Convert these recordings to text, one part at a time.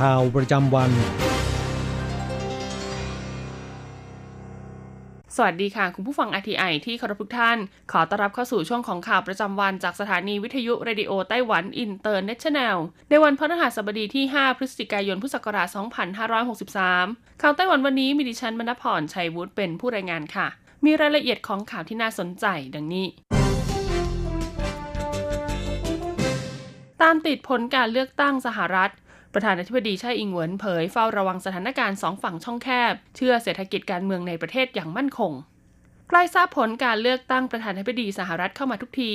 ข่าวประจำวัน สวัสดีค่ะ คุณผู้ฟัง RTI ที่เคารพทุกท่าน ขอต้อนรับเข้าสู่ช่วงของข่าวประจำวันจากสถานีวิทยุ Radio Taiwan International ในวันพฤหัสบดีที่ 5 พฤศจิกายน พุทธศักราช 2563 ข่าวไต้หวันวันนี้มีดิฉันมณพรชัยวุฒิเป็นผู้รายงานค่ะ มีรายละเอียดของข่าวที่น่าสนใจดังนี้ตามติดผลการเลือกตั้งสหรัฐ ประธานาธิบดีไช่อิงเหวินเผยเฝ้าระวังสถานการณ์สองฝั่งช่องแคบ เชื่อเศรษฐกิจการเมืองในประเทศอย่างมั่นคงใกล้ทราบผลการเลือกตั้งประธานาธิบดีสหรัฐเข้ามาทุกที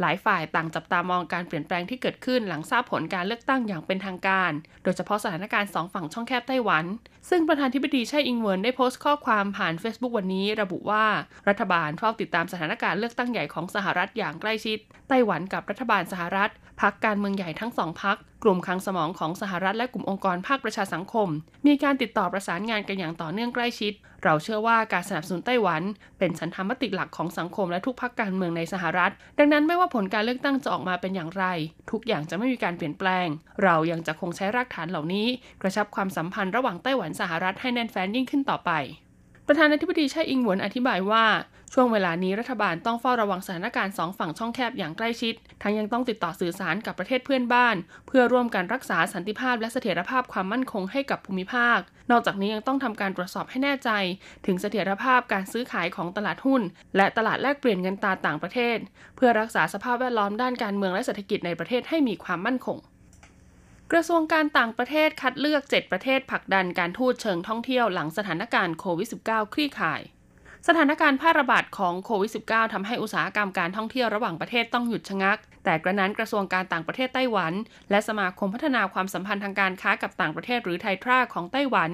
หลายฝ่ายต่างจับตามองการเปลี่ยนแปลงที่เกิดขึ้นหลังทราบผลการเลือกตั้งอย่างเป็นทางการ โดยเฉพาะสถานการณ์สองฝั่งช่องแคบไต้หวัน ซึ่งประธานาธิบดีไช่อิงเหวินได้โพสต์ข้อความผ่าน Facebook วันนี้ ระบุว่ารัฐบาลเฝ้าติดตามสถานการณ์เลือกตั้งใหญ่ของสหรัฐอย่างใกล้ชิด ไต้หวันกับรัฐบาลสหรัฐพักการเมืองใหญ่ทั้งสองพัก กลุ่มคลังสมองของสหรัฐและกลุ่มองค์กรภาคประชาสังคม มีการติดต่อประสานงานกันอย่างต่อเนื่องใกล้ชิด เราเชื่อว่าการสนับสนุนไต้หวัน เป็นฉันทามติหลักของสังคมและทุกพักการเมืองในสหรัฐ ดังนั้นไม่ว่าผลการเลือกตั้งจะออกมาเป็นอย่างไร ทุกอย่างจะไม่มีการเปลี่ยนแปลง เรายังจะคงใช้รากฐานเหล่านี้ กระชับความสัมพันธ์ระหว่างไต้หวันสหรัฐให้แน่นแฟ้นยิ่งขึ้นต่อไปประธานาธิบดีไช่อิงหวนอธิบายว่า ช่วงเวลานี้รัฐบาลต้องเฝ้าระวังสถานการณ์สองฝั่งช่องแคบอย่างใกล้ชิด ทั้งยังต้องติดต่อสื่อสารกับประเทศเพื่อนบ้าน เพื่อร่วมกันรักษาสันติภาพและเสถียรภาพความมั่นคงให้กับภูมิภาค นอกจากนี้ยังต้องทำการตรวจสอบให้แน่ใจ ถึงเสถียรภาพการซื้อขายของตลาดหุ้น และตลาดแลกเปลี่ยนเงินตราต่างประเทศ เพื่อรักษาสภาพแวดล้อมด้านการเมืองและเศรษฐกิจในประเทศให้มีความมั่นคงกระทรวงการต่างประเทศคัดเลือก 7 ประเทศผลักดันการทูตเชิงท่องเที่ยวหลังสถานการณ์โควิด -19 คลี่คลาย สถานการณ์แพร่ระบาดของโควิด -19 ทำให้อุตสาหกรรมการท่องเที่ยวระหว่างประเทศต้องหยุดชะงัก แต่กระนั้นกระทรวงการต่างประเทศไต้หวัน และสมาคมพัฒนาความสัมพันธ์ทางการค้ากับต่างประเทศหรือไททราของไต้หวัน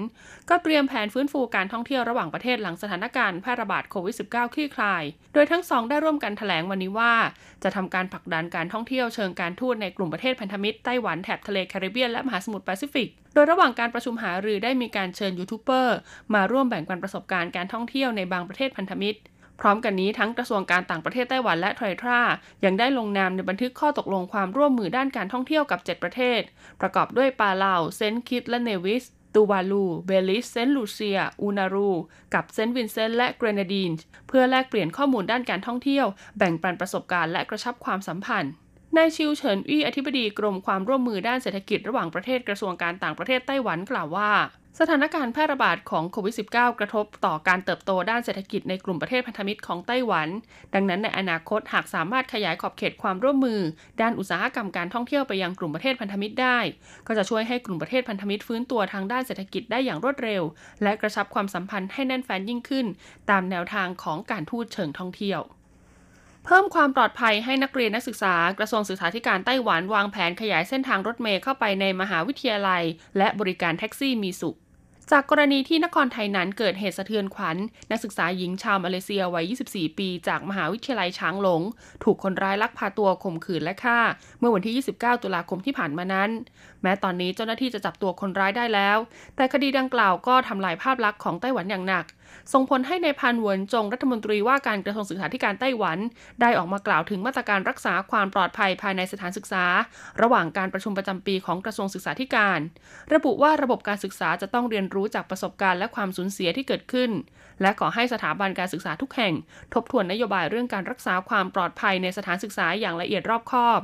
ก็เตรียมแผนฟื้นฟูการท่องเที่ยวระหว่างประเทศหลังสถานการณ์แพร่ระบาดโควิด -19 คลี่คลาย โดยทั้งสองได้ร่วมกันแถลงวันนี้ว่า จะทำการผลักดันการท่องเที่ยวเชิงการทูตในกลุ่มประเทศพันธมิตรไต้หวันแถบทะเลแคริบเบียนและมหาสมุทรแปซิฟิก โดยระหว่างการประชุมหารือได้มีการเชิญยูทูบเบอร์มาร่วมแบ่งปันประสบการณ์การท่องเที่ยวในบางประเทศพันธมิตร พร้อมกันนี้ทั้งกระทรวงการต่างประเทศไต้หวันและ TAITRA ยังได้ลงนามในบันทึกข้อตกลงความร่วมมือด้านการท่องเที่ยวกับ 7 ประเทศ ประกอบด้วยปาเลาเซนต์คิตส์และเนวิสตูวาลู เบลิส เซนต์ลูเซีย นาอูรู กับเซนต์วินเซนต์และเกรนาดีน เพื่อแลกเปลี่ยนข้อมูลด้านการท่องเที่ยว แบ่งปันประสบการณ์และกระชับความสัมพันธ์นายชิวเฉินอี้อธิบดีกรมความร่วมมือด้านเศรษฐกิจระหว่างประเทศกระทรวงการต่างประเทศไต้หวันกล่าวว่า สถานการณ์แพร่ระบาดของโควิด -19 กระทบต่อการเติบโตด้านเศรษฐกิจในกลุ่มประเทศพันธมิตรของไต้หวัน ดังนั้นในอนาคตหากสามารถขยายขอบเขตความร่วมมือ ด้านอุตสาหกรรมการท่องเที่ยวไปยังกลุ่มประเทศพันธมิตรได้ ก็จะช่วยให้กลุ่มประเทศพันธมิตรฟื้นตัวทางด้านเศรษฐกิจได้อย่างรวดเร็ว และกระชับความสัมพันธ์ให้แน่นแฟ้นยิ่งขึ้น ตามแนวทางของการทูตเชิงท่องเที่ยว เพิ่มความปลอดภัยให้นักเรียนนักศึกษากระทรวงศึกษาธิการไต้หวันวางแผนขยายเส้นทางรถเมล์เข้าไปในมหาวิทยาลัย และบริการแท็กซี่มีสุข จากกรณีที่นครไทยนั้นเกิดเหตุสะเทือนขวัญ นักศึกษาหญิงชาวมาเลเซียวัย 24 ปี จากมหาวิทยาลัยช้างหลง ถูกคนร้ายลักพาตัวข่มขืนและฆ่า เมื่อวันที่ 29 ตุลาคมที่ผ่านมานั้น แม้ตอนนี้เจ้าหน้าที่จะจับตัวคนร้ายได้แล้ว แต่คดีดังกล่าวก็ทำลายภาพลักษณ์ของไต้หวันอย่างหนัก ส่งผลให้ในพันหวนจงรัฐมนตรีว่าการกระทรวงศึกษาธิการไต้หวัน ได้ออกมากล่าวถึงมาตรการรักษาความปลอดภัยภายในสถานศึกษา ระหว่างการประชุมประจำปีของกระทรวงศึกษาธิการ ระบุว่าระบบการศึกษาจะต้องเรียนรู้จากประสบการณ์และความสูญเสียที่เกิดขึ้น และขอให้สถาบันการศึกษาทุกแห่ง ทบทวนนโยบายเรื่องการรักษาความปลอดภัยในสถานศึกษาอย่างละเอียดรอบคอบ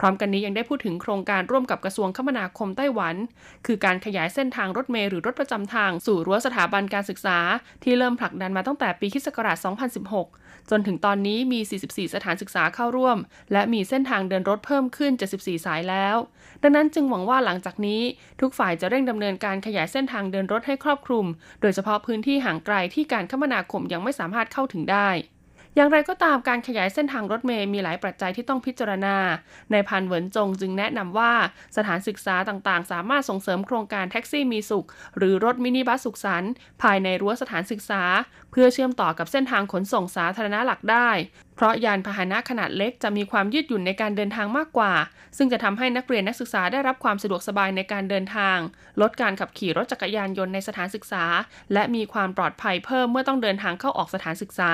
พร้อมกันนี้ยังได้พูดถึงโครงการร่วมกับกระทรวงคมนาคมไต้หวัน คือการขยายเส้นทางรถเมล์หรือรถประจำทางสู่รั้วสถาบันการศึกษา ที่เริ่มผลักดันมาตั้งแต่ปีคศ2016 จนถึงตอนนี้มี 44 สถานศึกษาเข้าร่วม และมีเส้นทางเดินรถเพิ่มขึ้น 74 สายแล้ว ดังนั้นจึงหวังว่าหลังจากนี้ ทุกฝ่ายจะเร่งดำเนินการขยายเส้นทางเดินรถให้ครอบคลุม โดยเฉพาะพื้นที่ห่างไกลที่การคมนาคมยังไม่สามารถเข้าถึงได้ อย่างไรก็ตามการขยายเส้นทางรถเมย์มีหลายปัจจัยที่ต้องพิจารณา ในพันเหวินจงจึงแนะนำว่าสถานศึกษาต่างๆ สามารถส่งเสริมโครงการแท็กซี่มีสุข หรือรถมินิบัสสุขสันต์ภายในรั้วสถานศึกษา เพื่อเชื่อมต่อกับเส้นทางขนส่งสาธารณะหลักได้เพราะยานพาหนะขนาดเล็กจะมีความยืดหยุ่นในการเดินทางมากกว่า ซึ่งจะทำให้นักเรียนนักศึกษาได้รับความสะดวกสบายในการเดินทาง ลดการขับขี่รถจักรยานยนต์ในสถานศึกษา และมีความปลอดภัยเพิ่มเมื่อต้องเดินทางเข้าออกสถานศึกษา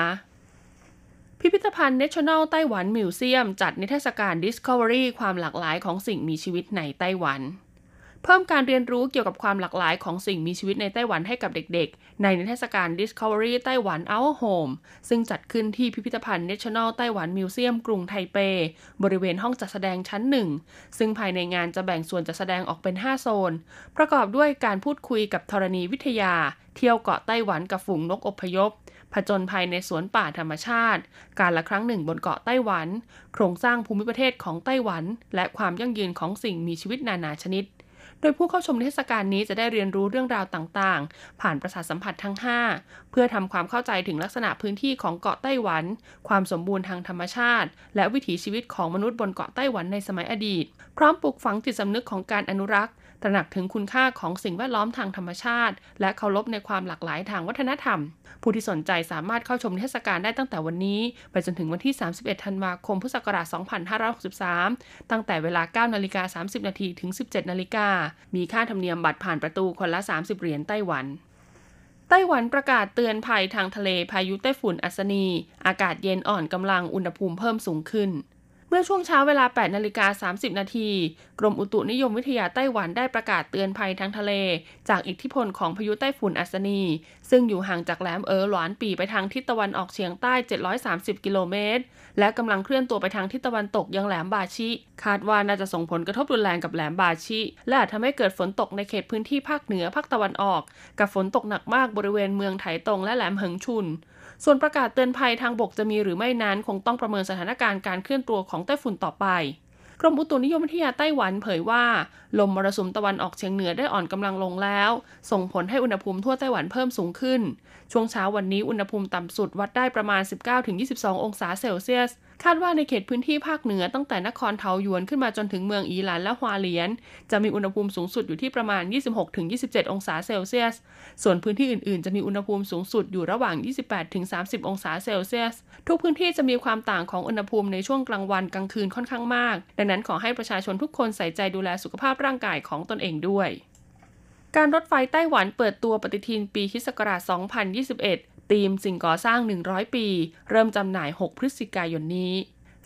พิพิธภัณฑ์ National ไต้หวันมิวเซียมจัดนิทรรศการ Discovery ความหลากหลายของสิ่งมีชีวิตในไต้หวัน เพิ่มการเรียนรู้เกี่ยวกับความหลากหลายของสิ่งมีชีวิตในไต้หวันให้กับเด็กๆ ในนิทรรศการ Discovery ไต้หวัน Our Home ซึ่งจัดขึ้นที่พิพิธภัณฑ์ National ไต้หวันมิวเซียมกรุงไทเป บริเวณห้องจัดแสดงชั้นหนึ่ง ซึ่งภายในงานจะแบ่งส่วนจัดแสดงออกเป็น 5 โซน ประกอบด้วยการพูดคุยกับธรณีวิทยา เที่ยวเกาะไต้หวันกับฝูงนกอพยพ ผจญภัยในสวนป่าธรรมชาติ การละครั้งหนึ่งบนเกาะไต้หวัน โครงสร้างภูมิประเทศของไต้หวัน และความยั่งยืนของสิ่งมีชีวิตนานาชนิด โดยผู้เข้าชมเทศกาลนี้จะได้เรียนรู้เรื่องราวต่างๆ ผ่านประสาทสัมผัสทั้ง 5 เพื่อทำความเข้าใจถึงลักษณะพื้นที่ของเกาะไต้หวัน ความสมบูรณ์ทางธรรมชาติ และวิถีชีวิตของมนุษย์บนเกาะไต้หวันในสมัยอดีต พร้อมปลูกฝังจิตสำนึกของการอนุรักษ์ ตระหนักถึงคุณค่าของสิ่งแวดล้อมทางธรรมชาติ และเคารพในความหลากหลายทางวัฒนธรรม ผู้ที่สนใจสามารถเข้าชมเทศกาลได้ตั้งแต่วันนี้ ไปจนถึงวันที่ 31 ธันวาคม พุทธศักราช 2563 ตั้งแต่เวลา 9 นาฬิกา 30 นาทีถึง 17 นาฬิกา มีค่าธรรมเนียมบัตรผ่านประตูคนละ 30 เหรียญไต้หวันไต้หวันประกาศเตือนภัยทางทะเลพายุไต้ฝุ่นอัศนี อากาศเย็นอ่อนกำลังอุณหภูมิเพิ่มสูงขึ้น มื่อช่วงเช้าเวลา 8 นาฬิกา 30 นาที กรมอุตุนิยมวิทยาไต้หวันได้ประกาศเตือนภัยทางทะเล จากอิทธิพลของพายุไต้ฝุ่นอัศนี ซึ่งอยู่ห่างจากแหลมเอ๋อหลานปีไปทางทิศตะวันออกเฉียงใต้ 730 กิโลเมตร และกำลังเคลื่อนตัวไปทางทิศตะวันตกยังแหลมบาชิ คาดว่าน่าจะส่งผลกระทบรุนแรงกับแหลมบาชิ และอาจทำให้เกิดฝนตกในเขตพื้นที่ภาคเหนือภาคตะวันออก กับฝนตกหนักมากบริเวณเมืองไถตงและแหลมเหิงชุน ส่วนประกาศเตือนภัยทางบกจะมีหรือไม่นั้นคงต้องประเมินสถานการณ์การเคลื่อนตัวของไต้ฝุ่นต่อไปกรมอุตุนิยมวิทยาไต้หวันเผยว่า ลมมรสุมตะวันออกเฉียงเหนือได้อ่อนกำลังลงแล้ว ส่งผลให้อุณหภูมิทั่วไต้หวันเพิ่มสูงขึ้น ช่วงเช้าวันนี้อุณหภูมิต่ำสุดวัดได้ประมาณ 19-22 องศาเซลเซียส คาดว่าในเขตพื้นที่ภาคเหนือตั้งแต่นครเทาหยวนขึ้นมาจนถึงเมืองอีหลันและฮวาเลียน จะมีอุณหภูมิสูงสุดอยู่ที่ประมาณ 26-27 องศาเซลเซียส ส่วนพื้นที่อื่นๆ จะมีอุณหภูมิสูงสุดอยู่ระหว่าง 28-30 องศาเซลเซียส ทุกพื้นที่จะมีความต่างของอุณหภูมิในช่วงกลางวันกลางคืนค่อนข้างมาก ดังนั้นขอให้ประชาชนทุกคนใส่ใจดูแลสุขภาพร่างกายของตนเองด้วย การรถไฟไต้หวันเปิดตัวปฏิทินปีคศ2021 ธีมสิ่งก่อสร้าง 100 ปี เริ่มจำหน่าย 6 พฤศจิกายนนี้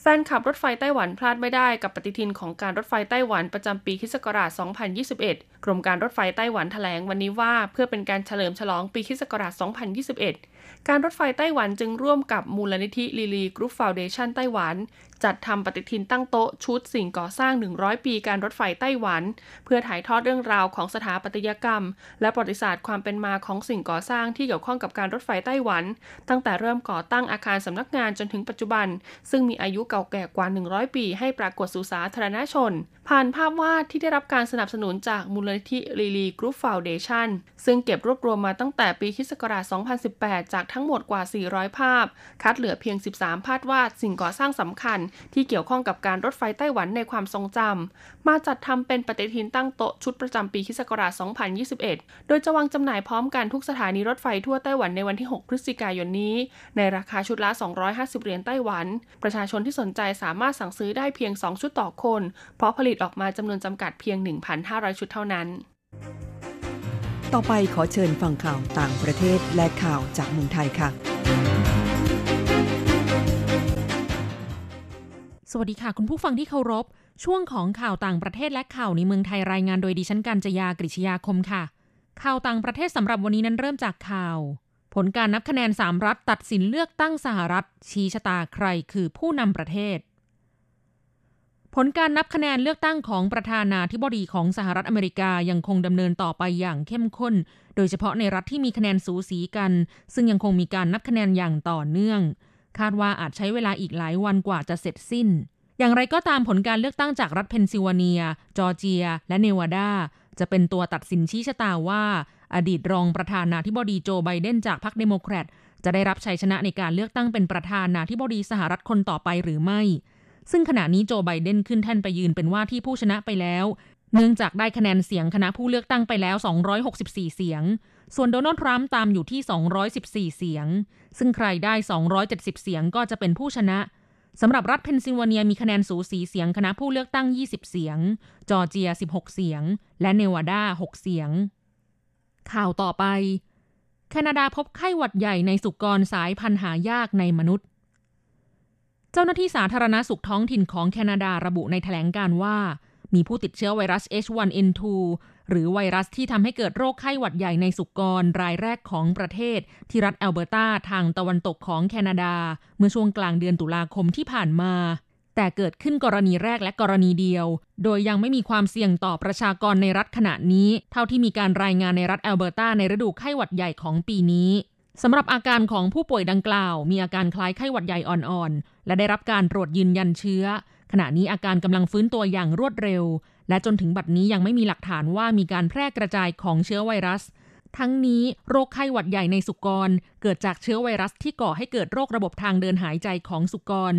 แฟนคลับรถไฟไต้หวันพลาดไม่ได้กับปฏิทินของการรถไฟไต้หวันประจำปีคศ2021 กรมการรถไฟไต้หวันแถลงวันนี้ว่าเพื่อเป็นการเฉลิมฉลองปีคศ2021 การรถไฟไต้หวันจึงร่วมกับมูลนิธิลีลี Group Foundation ไต้หวัน จัดทำปฏิทินตั้งโต๊ะชุดสิ่งก่อสร้าง 100 ปีการรถไฟไต้หวัน เพื่อถ่ายทอดเรื่องราวของสถาปัตยกรรม และประวัติศาสตร์ความเป็นมาของสิ่งก่อสร้างที่เกี่ยวข้องกับการรถไฟไต้หวัน ตั้งแต่เริ่มก่อตั้งอาคารสำนักงานจนถึงปัจจุบัน ซึ่งมีอายุเก่าแก่กว่า 100 ปี ให้ปรากฏสู่สาธารณชน ผ่านภาพวาดที่ได้รับการสนับสนุนจากมูลนิธิลีลี Group Foundation ซึ่งเก็บรวบรวมมาตั้งแต่ปีคศ2018 จากทั้งหมดกว่า 400 ภาพ คัดเหลือเพียง 13 ภาพวาดสิ่งก่อสร้างสำคัญที่เกี่ยวข้องกับการรถไฟไต้หวันในความทรงจำมาจัดทำเป็นปฏิทินตั้งโต๊ะชุดประจำปีคศ2021 โดยจะวางจำหน่ายพร้อมกันทุกสถานีรถไฟทั่วไต้หวันในวันที่ 6 พฤศจิกายนนี้ ในราคาชุดละ 250 เหรียญไต้หวัน ประชาชนที่สนใจสามารถสั่งซื้อได้เพียง 2 ชุดต่อคน เพราะผลิตออกมาจำนวนจำกัดเพียง 1,500 ชุดเท่านั้น ต่อไปขอเชิญฟังข่าวต่างประเทศและข่าวจากเมืองไทยค่ะ สวัสดีค่ะ คุณผู้ฟังที่เคารพ ช่วงของข่าวต่างประเทศและข่าวในเมืองไทยรายงานโดยดิฉันกัญจยากริชยาคมค่ะ ข่าวต่างประเทศสำหรับวันนี้นั้นเริ่มจากข่าว ผลการนับคะแนนสามรัฐตัดสินเลือกตั้งสหรัฐ ชี้ชะตาใครคือผู้นำประเทศ ผลการนับคะแนนเลือกตั้งของประธานาธิบดีของสหรัฐอเมริกายังคงดำเนินต่อไปอย่างเข้มข้น โดยเฉพาะในรัฐที่มีคะแนนสูสีกัน ซึ่งยังคงมีการนับคะแนนอย่างต่อเนื่อง คาดว่าอาจใช้เวลาอีกหลายวันกว่าจะเสร็จสิ้น อย่างไรก็ตามผลการเลือกตั้งจากรัฐเพนซิลเวเนีย จอร์เจีย และเนวาดา จะเป็นตัวตัดสินชี้ชะตาว่า อดีตรองประธานาธิบดีโจไบเดนจากพรรคเดโมแครตจะได้รับชัยชนะในการเลือกตั้งเป็นประธานาธิบดีสหรัฐคนต่อไปหรือไม่ ซึ่งขณะนี้โจไบเดนขึ้นแท่นไปยืนเป็นว่าที่ผู้ชนะไปแล้ว เนื่องจากได้คะแนนเสียงคณะผู้เลือกตั้งไปแล้ว 264 เสียง ส่วนโดนัลด์ทรัมป์ตามอยู่ที่ 214 เสียง ซึ่งใครได้ 270 เสียงก็จะเป็นผู้ชนะสำหรับรัฐเพนซิลเวเนียมีคะแนนสูสีเสียงคณะผู้เลือกตั้ง 20 เสียง จอร์เจีย 16 เสียง และเนวาดา 6 เสียง ข่าวต่อไป แคนาดาพบไข้หวัดใหญ่ในสุกรสายพันธุ์หายากในมนุษย์ เจ้าหน้าที่สาธารณสุขท้องถิ่นของแคนาดาระบุในแถลงการณ์ว่า มีผู้ติดเชื้อไวรัส H1N2 หรือไวรัสที่ทำให้เกิดโรคไข้หวัดใหญ่ในสุกรรายแรกของประเทศ ที่รัฐแอลเบอร์ตาทางตะวันตกของแคนาดา เมื่อช่วงกลางเดือนตุลาคมที่ผ่านมา แต่เกิดขึ้นกรณีแรกและกรณีเดียว โดยยังไม่มีความเสี่ยงต่อประชากรในรัฐขณะนี้ เท่าที่มีการรายงานในรัฐแอลเบอร์ตาในฤดูไข้หวัดใหญ่ของปีนี้สำหรับอาการของผู้ป่วยดังกล่าว มีอาการคล้ายไข้หวัดใหญ่อ่อนๆ และได้รับการตรวจยืนยันเชื้อ ขณะนี้อาการกำลังฟื้นตัวอย่างรวดเร็ว และจนถึงบัดนี้ยังไม่มีหลักฐานว่ามีการแพร่กระจายของเชื้อไวรัส ทั้งนี้โรคไข้หวัดใหญ่ในสุกร เกิดจากเชื้อไวรัสที่ก่อให้เกิดโรคระบบทางเดินหายใจของสุกร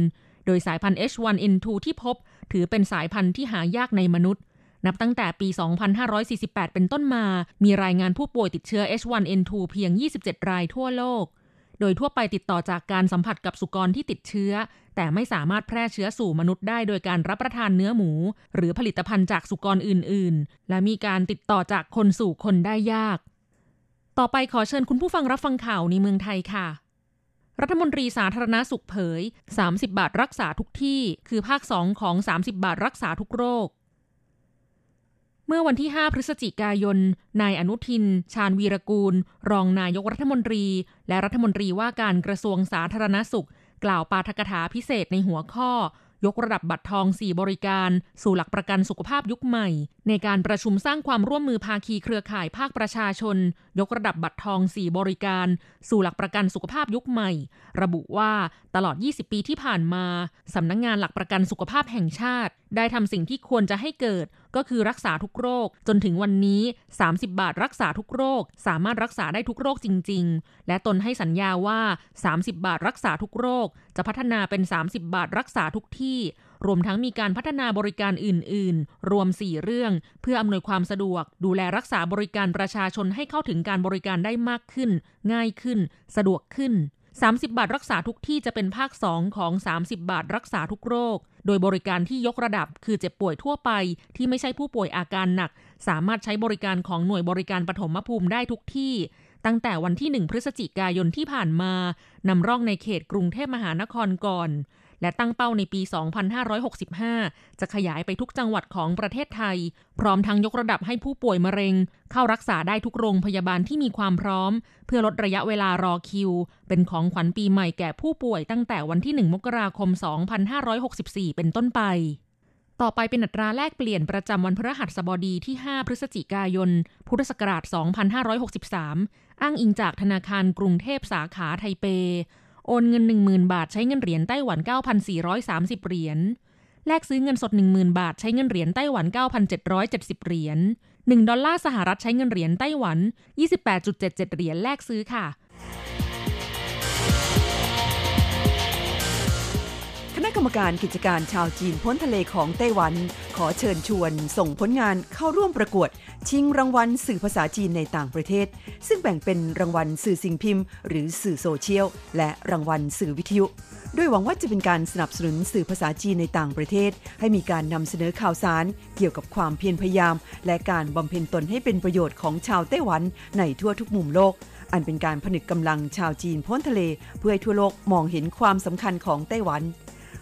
โดยสายพันธุ์ H1N2 ที่พบ ถือเป็นสายพันธุ์ที่หายากในมนุษย์ นับตั้งแต่ปี 2548 เป็นต้นมา มีรายงานผู้ป่วยติดเชื้อ H1N2 เพียง 27 รายทั่วโลก โดยทั่วไปติดต่อจากการสัมผัสกับสุกรที่ติดเชื้อ แต่ไม่สามารถแพร่เชื้อสู่มนุษย์ได้โดยการรับประทานเนื้อหมู หรือผลิตภัณฑ์จากสุกรอื่น ๆ และมีการติดต่อจากคนสู่คนได้ยาก ต่อไปขอเชิญคุณผู้ฟังรับฟังข่าวในเมืองไทยค่ะรัฐมนตรีสาธารณาสุขเผย 30 บาทรักษาทุกที่ คือภาค 2 ของ 30 บาทรักษาทุกโรค เมื่อวันที่ 5 พฤศจิกายน นายอนุทิน ชาญวีรกูล รองนายกรัฐมนตรี และรัฐมนตรีว่าการกระทรวงสาธารณสุข กล่าวปาฐกถาพิเศษในหัวข้อ ยกระดับบัตรทอง 4 บริการ สู่หลักประกันสุขภาพยุคใหม่ ในการประชุมสร้างความร่วมมือภาคีเครือข่ายภาคประชาชน ยกระดับบัตรทอง 4 บริการ สู่หลักประกันสุขภาพยุคใหม่ ระบุว่าตลอด 20 ปีที่ผ่านมาสำนักงงานหลักประกันสุขภาพแห่งชาติ ได้ทำสิ่งที่ควรจะให้เกิด ก็คือรักษาทุกโรค จนถึงวันนี้ 30 บาทรักษาทุกโรค สามารถรักษาได้ทุกโรคจริง ๆ และตนให้สัญญาว่า 30 บาทรักษาทุกโรค จะพัฒนาเป็น 30 บาทรักษาทุกที่ รวมทั้งมีการพัฒนาบริการอื่น ๆ รวม 4 เรื่อง เพื่ออำนวยความสะดวก ดูแลรักษาบริการประชาชนให้เข้าถึงการบริการได้มากขึ้น ง่ายขึ้น สะดวกขึ้น 30 บาทรักษาทุกที่จะเป็นภาค 2 ของ 30 บาทรักษาทุกโรค โดยบริการที่ยกระดับคือเจ็บป่วยทั่วไป ที่ไม่ใช่ผู้ป่วยอาการหนัก สามารถใช้บริการของหน่วยบริการปฐมภูมิได้ทุกที่ ตั้งแต่วันที่ 1 พฤศจิกายนที่ผ่านมานำร่องในเขตกรุงเทพมหานครก่อน และตั้งเป้าในปี 2565 จะขยายไปทุกจังหวัดของประเทศไทย พร้อมทั้งยกระดับให้ผู้ป่วยมะเร็ง เข้ารักษาได้ทุกโรงพยาบาลที่มีความพร้อม เพื่อลดระยะเวลารอคิว เป็นของขวัญปีใหม่แก่ผู้ป่วยตั้งแต่วันที่ 1 มกราคม 2564 เป็นต้นไปต่อไปเป็นอัตราแลกเปลี่ยนประจำวันพฤหัสบดีที่ 5 พฤศจิกายน พุทธศักราช 2563 อ้างอิงจากธนาคารกรุงเทพสาขาไทเป โอนเงิน 10,000 บาทใช้เงินเหรียญไต้หวัน 9,430 เหรียญ แลกซื้อเงินสด 10,000 บาทใช้เงินเหรียญไต้หวัน 9,770 เหรียญ 1 ดอลลาร์สหรัฐใช้เงินเหรียญไต้หวัน 28.77 เหรียญแลกซื้อค่ะ ณะกรรมการกิจการชาวจีนพ้นทะเลของไต้หวัน ขอเชิญชวน ส่งผลงานเข้าร่วมประกวด ชิงรางวัลสื่อภาษาจีนในต่างประเทศ ซึ่งแบ่งเป็นรางวัลสื่อสิ่งพิมพ์ หรือสื่อโซเชียล และรางวัลสื่อวิทยุด้วยหวังว่าจะเป็นการสนับสนุนสื่อภาษาจีนในต่างประเทศ ให้มีการนำเสนอข่าวสาร เกี่ยวกับความเพียรพยายาม และการบำเพ็ญตนให้เป็นประโยชน์ของชาวไต้หวันในทั่วทุกมุมโลก อันเป็นการผนึกกำลังชาวจีนพ้นทะเล เพื่อให้ทั่วโลกมองเห็นความสำคัญของไต้หวัน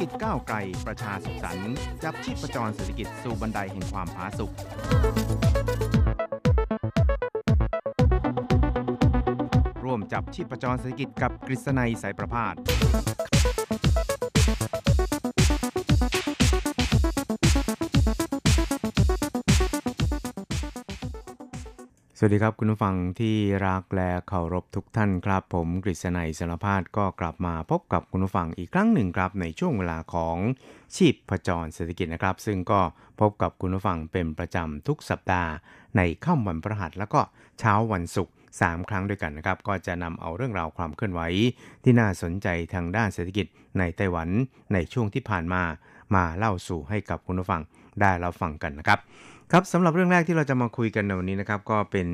กิจก้าวไกลประชาสุขสันต์จับชีพประจรเศรษฐกิจสู่บันไดแห่งความผาสุกร่วมจับชีพประจรเศรษฐกิจกับกฤษณัยสายประพาส สวัสดีครับคุณผู้ฟังที่รักและเคารพทุกท่านครับ ผมกฤษณัยสารพาดก็กลับมาพบกับคุณผู้ฟังอีกครั้งหนึ่งครับ ในช่วงเวลาของชีพประจรเศรษฐกิจนะครับ ซึ่งก็พบกับคุณผู้ฟังเป็นประจำทุกสัปดาห์ ในค่ำวันพฤหัสแล้วก็เช้าวันศุกร์3 ครั้งด้วยกันนะครับ ก็จะนำเอาเรื่องราวความเคลื่อนไหวที่น่าสนใจทางด้านเศรษฐกิจในไต้หวันในช่วงที่ผ่านมามาเล่าสู่ให้กับคุณผู้ฟังได้เราฟังกันนะครับ ครับสำหรับเรื่องแรกที่เราจะมาคุยกันในวันนี้นะครับ ก็เป็น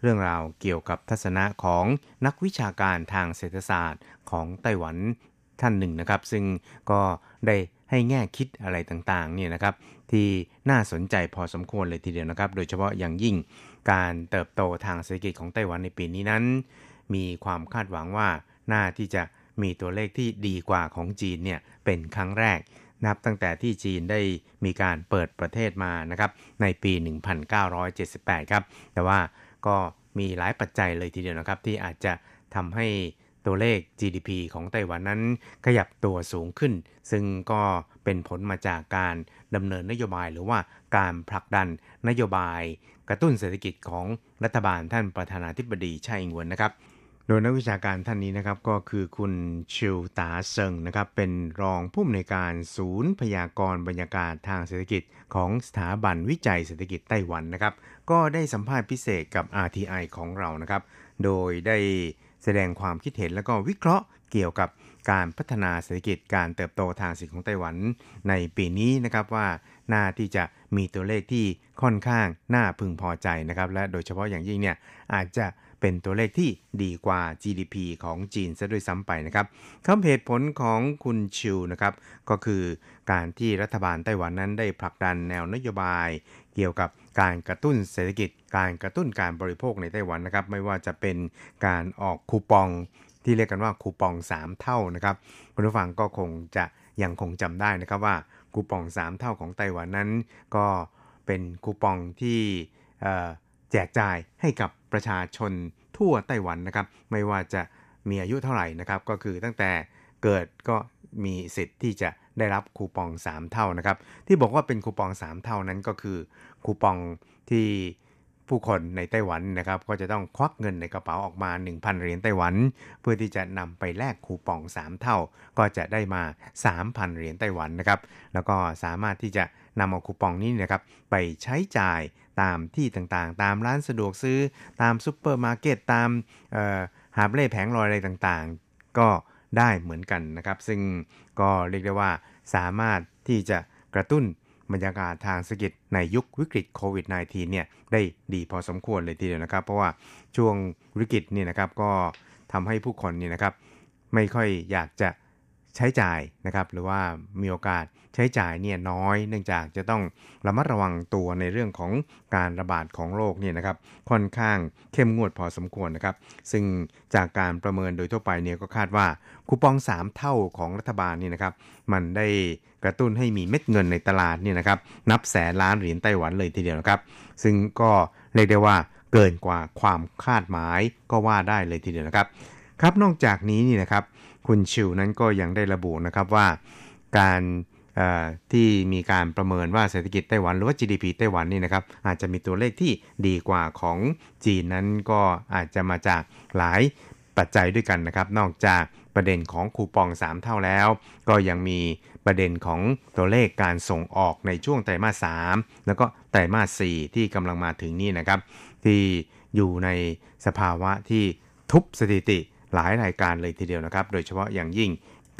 เรื่องราวเกี่ยวกับทัศนะของนักวิชาการทางเศรษฐศาสตร์ของไต้หวันท่านหนึ่งนะครับ ซึ่งก็ได้ให้แง่คิดอะไรต่างๆเนี่ยนะครับ ที่น่าสนใจพอสมควรเลยทีเดียวนะครับ โดยเฉพาะอย่างยิ่งการเติบโตทางเศรษฐกิจของไต้หวันในปีนี้นั้น มีความคาดหวังว่าน่าที่จะมีตัวเลขที่ดีกว่าของจีนเนี่ยเป็นครั้งแรก นับตั้งแต่ที่จีนได้มีการเปิดประเทศมานะครับในปี 1978 ครับ แต่ว่าก็มีหลายปัจจัยเลยทีเดียวนะครับ ที่อาจจะทำให้ตัวเลข GDP ของไต้หวันนั้นขยับตัวสูงขึ้น ซึ่งก็เป็นผลมาจากการดำเนินนโยบายหรือว่าการผลักดันนโยบาย กระตุ้นเศรษฐกิจของรัฐบาลท่านประธานาธิบดีไช่อิงเวินนะครับ โดยนักวิชาการท่านนี้นะครับก็คือคุณชิวตาเซิงนะครับเป็นรองผู้อำนวยการศูนย์พยากรณ์บรรยากาศทางเศรษฐกิจของสถาบันวิจัยเศรษฐกิจไต้หวันนะครับ ก็ได้สัมภาษณ์พิเศษกับ RTI ของเรานะครับ โดยได้แสดงความคิดเห็นแล้วก็วิเคราะห์เกี่ยวกับการพัฒนาเศรษฐกิจการเติบโตทางเศรษฐกิจของไต้หวันในปีนี้นะครับว่าน่าที่จะมีตัวเลขที่ค่อนข้างน่าพึงพอใจนะครับ และโดยเฉพาะอย่างยิ่งเนี่ยอาจจะ เป็นตัวเลขที่ดีกว่า GDP ของจีนซะด้วยซ้ำไปนะครับคำเหตุผลของคุณชิวนะครับ ก็คือการที่รัฐบาลไต้หวันนั้นได้ผลักดันแนวนโยบายเกี่ยวกับการกระตุ้นเศรษฐกิจ การกระตุ้นการบริโภคในไต้หวันนะครับ ไม่ว่าจะเป็นการออกคูปองที่เรียกกันว่าคูปอง 3 เท่านะครับคุณผู้ฟังก็คงจะยังคงจำได้นะครับว่าคูปอง 3 เท่าของไต้หวันนั้น ก็เป็นคูปองที่ แจกจ่ายให้กับประชาชนทั่วไต้หวันนะครับ ไม่ว่าจะมีอายุเท่าไหร่นะครับ ก็คือตั้งแต่เกิดก็มีสิทธิ์ที่จะได้รับคูปอง 3 เท่านะครับ ที่บอกว่าเป็นคูปอง 3 เท่านั้นก็คือคูปองที่ผู้คนในไต้หวันนะครับ ก็จะต้องควักเงินในกระเป๋าออกมา 1,000 เหรียญไต้หวัน เพื่อที่จะนำไปแลกคูปอง 3 เท่า ก็จะได้มา 3,000 เหรียญไต้หวันนะครับ แล้วก็สามารถที่จะ นำเอาคูปองนี้นะครับไปใช้จ่ายตามที่ต่างๆ ตามร้านสะดวกซื้อ ตามซุปเปอร์มาร์เก็ต ตามหาบเร่แผงลอยอะไรต่างๆ ก็ได้เหมือนกันนะครับ ซึ่งก็เรียกได้ว่าสามารถที่จะกระตุ้นบรรยากาศทางเศรษฐกิจในยุควิกฤตโควิด -19 เนี่ยได้ดีพอสมควรเลยทีเดียวนะครับ เพราะว่าช่วงวิกฤตเนี่ยนะครับก็ทำให้ผู้คนเนี่ยนะครับ ไม่ค่อยอยากจะใช้จ่ายนะครับ หรือว่ามีโอกาส ใช้จ่ายเนี่ยน้อย เนื่องจากจะต้องระมัดระวังตัวในเรื่องของการระบาดของโรคเนี่ยนะครับค่อนข้างเข้มงวดพอสมควรนะครับ ซึ่งจากการประเมินโดยทั่วไปเนี่ยก็คาดว่าคูปอง 3 เท่าของรัฐบาลนี่นะครับมันได้กระตุ้นให้มีเม็ดเงินในตลาดเนี่ยนะครับนับแสนล้านเหรียญไต้หวันเลยทีเดียวนะครับ ซึ่งก็เรียกได้ว่าเกินกว่าความคาดหมายก็ว่าได้เลยทีเดียวนะครับครับนอกจากนี้นี่นะครับคุณชิวนั้นก็ยังได้ระบุนะครับว่า การ ที่มีการประเมินว่าเศรษฐกิจไต้หวันหรือว่า GDP ไต้หวันนี่นะครับอาจจะมีตัวเลขที่ดีกว่าของจีนนั้นก็อาจจะมาจากหลายปัจจัยด้วยกันนะครับ นอกจากประเด็นของคูปอง 3 เท่าแล้ว ก็ยังมีประเด็นของตัวเลขการส่งออกในช่วงไตรมาส 3 แล้วก็ไตรมาส 4 ที่กำลังมาถึงนี่นะครับ ที่อยู่ในสภาวะที่ทุบสถิติหลายรายการเลยทีเดียวนะครับ โดยเฉพาะอย่างยิ่ง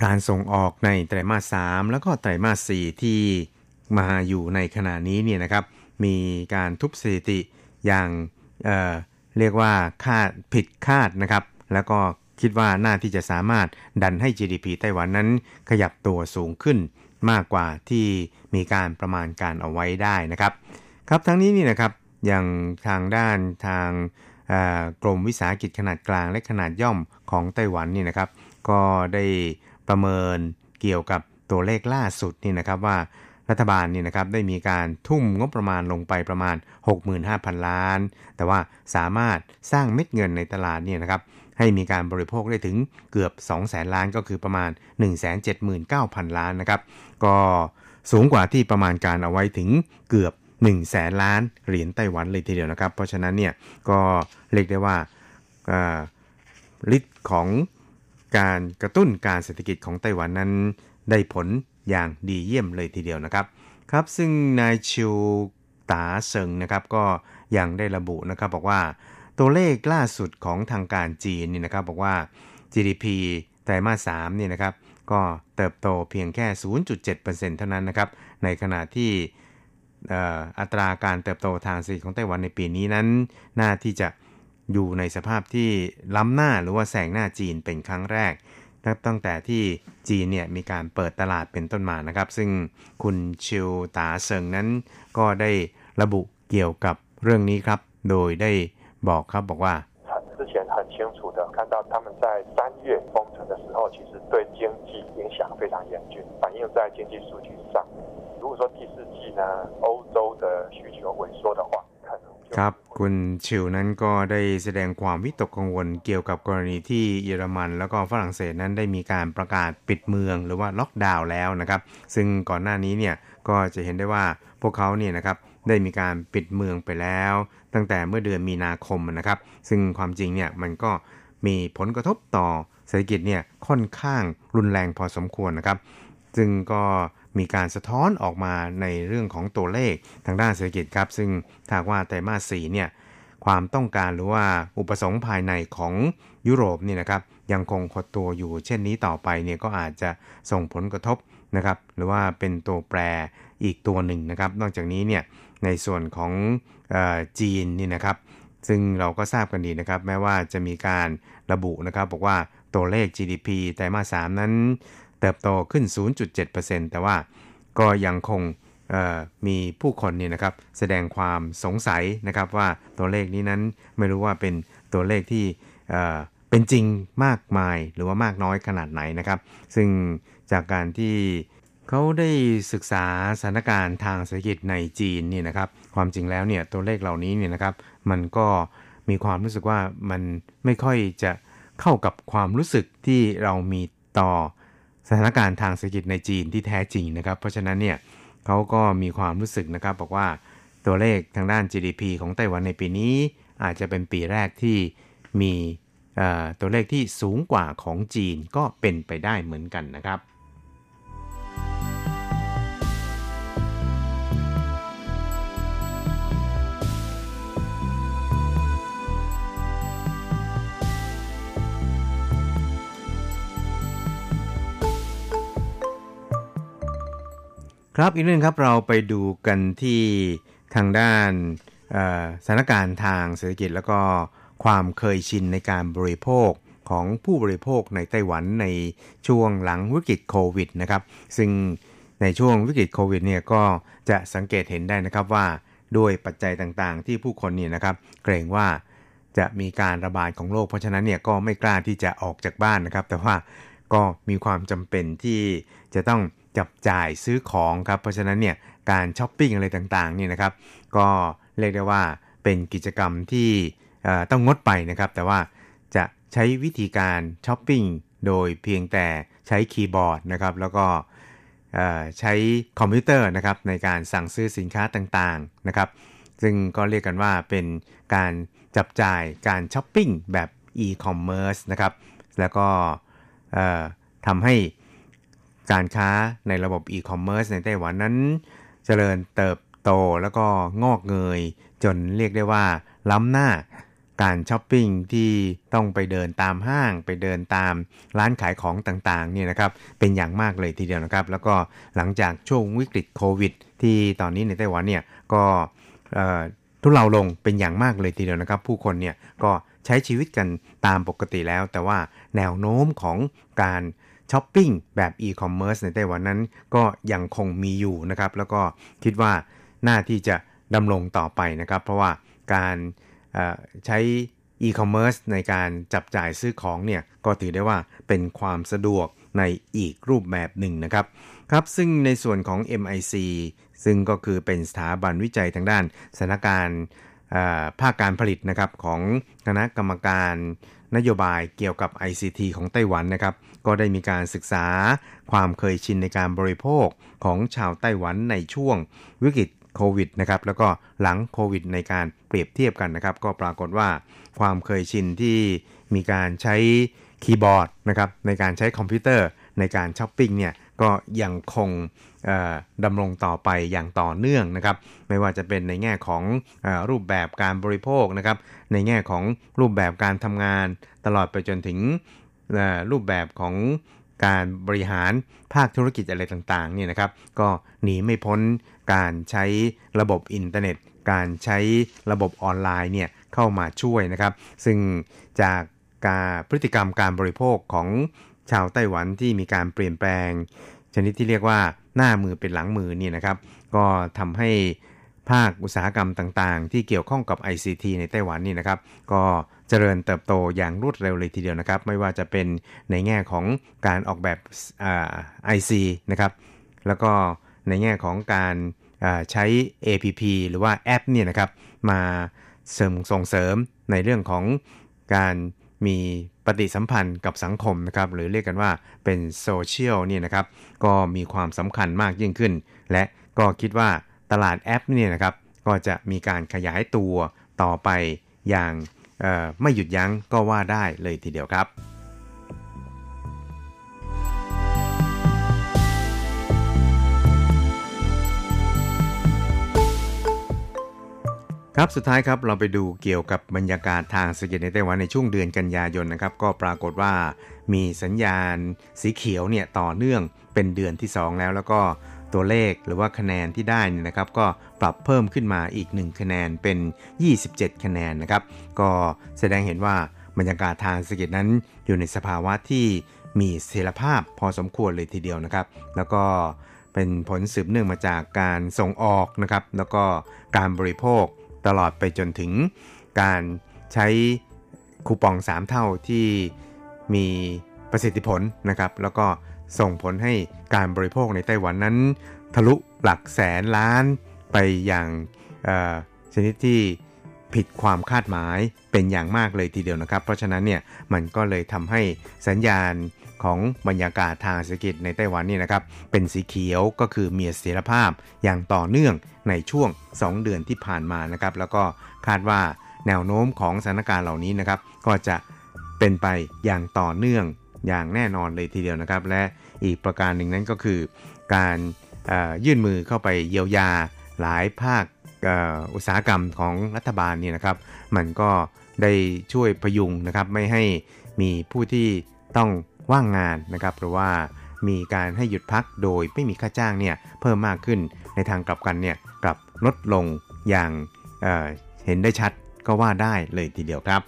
การส่งออกในไตรมาส3แล้วก็ไตรมาส4ที่มาอยู่ในขณะนี้เนี่ยนะครับ มีการทุบสถิติอย่างเเรียกว่าคาดผิดคาดนะครับ แล้วก็คิดว่าน่าที่จะสามารถดันให้ GDP ไต้หวันนั้นขยับตัวสูงขึ้นมากกว่าที่มีการประมาณการเอาไว้ได้นะครับ ครับทั้งนี้นี่นะครับอย่างทางด้านทางกรมวิสาหกิจขนาดกลางและขนาดย่อมของไต้หวันนี่นะครับ ก็ได้ ประเมินเกี่ยวกับตัวเลขล่าสุดนี่นะครับว่ารัฐบาลนี่นะครับได้มีการทุ่มงบประมาณลงไปประมาณ 65,000 ล้าน แต่ว่าสามารถสร้างเม็ดเงินในตลาดนี่นะครับให้มีการบริโภคได้ถึงเกือบ 200,000 ล้านก็คือประมาณ 179,000 ล้านนะครับ ก็สูงกว่าที่ประมาณการเอาไว้ถึงเกือบ 1 แสนล้านเหรียญไต้หวันเลยทีเดียวนะครับ เพราะฉะนั้นเนี่ยก็เรียกได้ว่าฤทธิ์ของ การกระตุ้นการเศรษฐกิจของไต้หวันนั้น ได้ผลอย่างดีเยี่ยมเลยทีเดียวนะครับ ครับซึ่งนายชิวตาเซิงนะครับก็ยังได้ระบุนะครับบอกว่าตัวเลขล่าสุดของทางการจีนนี่นะครับบอกว่า GDP ไตรมาส3นี่นะครับก็เติบโตเพียงแค่ 0.7%เท่านั้นนะครับ ในขณะที่อัตราการเติบโตทางเศรษฐกิจของไต้หวันในปีนี้นั้น น่าที่จะ อยู่ในสภาพที่ล้ำหน้าหรือว่าแสงหน้าจีนเป็นครั้งแรกตั้งแต่ที่จีนเนี่ยมีการเปิดตลาดเป็นต้นมานะครับ ซึ่งคุณชิวตาเซิงนั้นก็ได้ระบุเกี่ยวกับเรื่องนี้ครับ โดยได้บอกครับบอกว่า之前很清楚的看到他们在三月封城的时候，其实对经济影响非常严峻，反映在经济数据上。如果说第四季呢，欧洲的需求萎缩的话， ครับ คุณชิวนั้นก็ได้แสดงความวิตกกังวลเกี่ยวกับกรณีที่เยอรมัน แล้วก็ฝรั่งเศสนั้นได้มีการประกาศปิดเมืองหรือว่าล็อกดาวน์แล้วนะครับ ซึ่งก่อนหน้านี้เนี่ยก็จะเห็นได้ว่าพวกเขาเนี่ยนะครับได้มีการปิดเมืองไปแล้ว ตั้งแต่เมื่อเดือนมีนาคมนะครับ ซึ่งความจริงเนี่ยมันก็มีผลกระทบต่อเศรษฐกิจเนี่ยค่อนข้างรุนแรงพอสมควรนะครับ ซึ่งก็ มีการสะท้อนออกมาในเรื่องของตัวเลขทางด้านเศรษฐกิจครับ ซึ่งถ้าว่าไตรมาสสี่เนี่ยความต้องการหรือว่าอุปสงค์ภายในของยุโรปนี่นะครับยังคงหดตัวอยู่เช่นนี้ต่อไปเนี่ยก็อาจจะส่งผลกระทบนะครับหรือว่าเป็นตัวแปรอีกตัวหนึ่งนะครับ นอกจากนี้เนี่ยในส่วนของอจีนนี่นะครับซึ่งเราก็ทราบกันดีนะครับ แม้ว่าจะมีการระบุนะครับ บอกว่าตัวเลข GDP ไตรมาส3นั้น เติบโตขึ้น 0.7%แต่ว่าก็ยังคงมีผู้คนเนี่ยนะครับแสดงความสงสัยนะครับว่าตัวเลขนี้นั้นไม่รู้ว่าเป็นตัวเลขที่เป็นจริงมากมายหรือว่ามากน้อยขนาดไหนนะครับ ซึ่งจากการที่เขาได้ศึกษาสถานการณ์ทางเศรษฐกิจในจีนนี่นะครับ ความจริงแล้วเนี่ยตัวเลขเหล่านี้เนี่ยนะครับ มันก็มีความรู้สึกว่ามันไม่ค่อยจะเข้ากับความรู้สึกที่เรามีต่อ สถานการณ์ทางเศรษฐกิจในจีนที่แท้จริงนะครับ เพราะฉะนั้นเนี่ยเขาก็มีความรู้สึกนะครับบอกว่าตัวเลขทางด้าน GDP ของไต้หวันในปีนี้ อาจจะเป็นปีแรกที่มีตัวเลขที่สูงกว่าของจีนก็เป็นไปได้เหมือนกันนะครับ ครับอีกเรื่องครับเราไปดูกันที่ทางด้านสถานการณ์ทางเศรษฐกิจ แล้วก็ความเคยชินในการบริโภคของผู้บริโภคในไต้หวันในช่วงหลังวิกฤตโควิดนะครับ ซึ่งในช่วงวิกฤตโควิดเนี่ยก็จะสังเกตเห็นได้นะครับว่าด้วยปัจจัยต่างๆ ที่ผู้คนเนี่ยนะครับ เกรงว่าจะมีการระบาดของโรคเพราะฉะนั้นเนี่ยก็ไม่กล้าที่จะออกจากบ้านนะครับ แต่ว่าก็มีความจำเป็นที่จะต้อง จับจ่ายซื้อของครับ เพราะฉะนั้นเนี่ยการช้อปปิ้งอะไรต่างๆเนี่ยนะครับ ก็เรียกได้ว่าเป็นกิจกรรมที่ต้องงดไปนะครับ แต่ว่าจะใช้วิธีการช้อปปิ้งโดยเพียงแต่ใช้คีย์บอร์ดนะครับ แล้วก็ใช้คอมพิวเตอร์นะครับในการสั่งซื้อสินค้าต่างๆนะครับ ซึ่งก็เรียกกันว่าเป็นการจับจ่ายการช้อปปิ้งแบบอีคอมเมิร์ซนะครับ แล้วก็ทำให้ การค้าในระบบอีคอมเมิร์ซในไต้หวันนั้น เจริญเติบโตแล้วก็งอกเงย จนเรียกได้ว่า ล้ำหน้าการช้อปปิ้งที่ต้องไปเดินตามห้างไปเดินตามร้านขายของต่างๆเนี่ยนะครับเป็นอย่างมากเลยทีเดียวนะครับ แล้วก็หลังจากช่วงวิกฤตโควิด ที่ตอนนี้ในไต้หวันเนี่ยก็ทุเลาลงเป็นอย่างมากเลยทีเดียวนะครับ ผู้คนเนี่ยก็ใช้ชีวิตกันตามปกติแล้ว แต่ว่าแนวโน้มของการ ช้อปปิ้งแบบอีคอมเมิร์ซในไต้หวันนั้นก็ยังคงมีอยู่นะครับ แล้วก็คิดว่าน่าที่จะดำรงต่อไปนะครับ เพราะว่าการใช้อีคอมเมิร์ซในการจับจ่ายซื้อของเนี่ย ก็ถือได้ว่าเป็นความสะดวกในอีกรูปแบบหนึ่งนะครับ ครับ ซึ่งในส่วนของ MIC ซึ่งก็คือเป็นสถาบันวิจัยทางด้านสถานการณ์ภาคการผลิตนะครับของคณะกรรมการนโยบายเกี่ยวกับ ICT ของไต้หวันนะครับ ก็ได้มีการศึกษาความเคยชินในการบริโภคของชาวไต้หวันในช่วงวิกฤตโควิดนะครับแล้วก็หลังโควิดในการเปรียบเทียบกันนะครับ ก็ปรากฏว่าความเคยชินที่มีการใช้คีย์บอร์ดนะครับในการใช้คอมพิวเตอร์ในการช้อปปิ้งเนี่ยก็ยังคงดำรงต่อไปอย่างต่อเนื่องนะครับ ไม่ว่าจะเป็นในแง่ของอรูปแบบการบริโภคนะครับ ในแง่ของรูปแบบการทำงานตลอดไปจนถึง รูปแบบของการบริหารภาคธุรกิจอะไรต่างๆเนี่ยนะครับ ก็หนีไม่พ้นการใช้ระบบอินเทอร์เน็ต การใช้ระบบออนไลน์เนี่ยเข้ามาช่วยนะครับ ซึ่งจากการพฤติกรรมการบริโภคของชาวไต้หวันที่มีการเปลี่ยนแปลง ชนิดที่เรียกว่าหน้ามือเป็นหลังมือนี่นะครับ ก็ทำให้ ภาคอุตสาหกรรมต่างๆ ที่เกี่ยวข้องกับ ICT ในไต้หวันนี่นะครับ ก็เจริญเติบโตอย่างรวดเร็วเลยทีเดียวนะครับ ไม่ว่าจะเป็นในแง่ของการออกแบบไอซีนะครับ แล้วก็ในแง่ของการใช้ APP หรือว่าแอปเนี่ยนะครับ มาเสริมส่งเสริมในเรื่องของการมีปฏิสัมพันธ์กับสังคมนะครับ หรือเรียกกันว่าเป็นโซเชียลเนี่ยนะครับ ก็มีความสำคัญมากยิ่งขึ้น และก็คิดว่า ตลาดแอปเนี่ยนะครับก็จะมีการขยายตัวต่อไปอย่างไม่หยุดยั้งก็ว่าได้เลยทีเดียวครับครับ สุดท้ายครับเราไปดูเกี่ยวกับบรรยากาศทางเศรษฐกิจในไต้หวันในช่วงเดือนกันยายนนะครับ ก็ปรากฏว่ามีสัญญาณสีเขียวเนี่ยต่อเนื่องเป็นเดือนที่ 2 แล้ว แล้วก็ ตัวเลขหรือว่าคะแนนที่ได้นี่นะครับก็ปรับเพิ่มขึ้นมาอีก 1 คะแนนเป็น 27 คะแนนนะครับ ก็แสดงเห็นว่าบรรยากาศทางเศรษฐกิจนั้นอยู่ในสภาวะที่มีเสถียรภาพพอสมควรเลยทีเดียวนะครับ แล้วก็เป็นผลสืบเนื่องมาจากการส่งออกนะครับ แล้วก็การบริโภคตลอดไปจนถึงการใช้คูปอง 3 เท่าที่มีประสิทธิผลนะครับ แล้วก็ ส่งผลให้การบริโภคในไต้หวันนั้น ทะลุหลักแสนล้านไปอย่างชนิดที่ผิดความคาดหมายเป็นอย่างมากเลยทีเดียวนะครับ เพราะฉะนั้นเนี่ยมันก็เลยทำให้สัญญาณของบรรยากาศทางเศรษฐกิจในไต้หวันนี่นะครับ เป็นสีเขียวก็คือมีเสถียรภาพอย่างต่อเนื่องในช่วง 2 เดือนที่ผ่านมานะครับ แล้วก็คาดว่าแนวโน้มของสถานการณ์เหล่านี้นะครับ ก็จะเป็นไปอย่างต่อเนื่อง อย่างแน่นอนเลยทีเดียวนะครับ และอีกประการหนึ่งนั้นก็คือการยื่นมือเข้าไปเยียวยาหลายภาคอุตสาหกรรมของรัฐบาลนี่นะครับ มันก็ได้ช่วยพยุงนะครับไม่ให้มีผู้ที่ต้องว่างงานนะครับหรือว่ามีการให้หยุดพักโดยไม่มีค่าจ้างเนี่ยเพิ่มมากขึ้นในทางกลับกันเนี่ยกลับลดลงอย่างเเห็นได้ชัดก็ว่าได้เลยทีเดียวครับ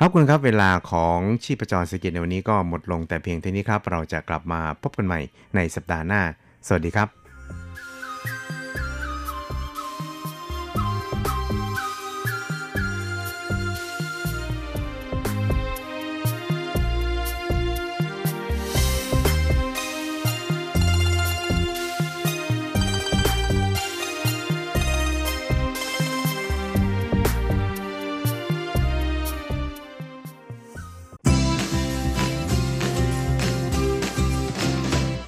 ครับคุณครับเวลาของชีพจรสกิจในวันนี้ก็หมดลงแต่เพียงเท่านี้ครับ เราจะกลับมาพบกันใหม่ในสัปดาห์หน้า สวัสดีครับ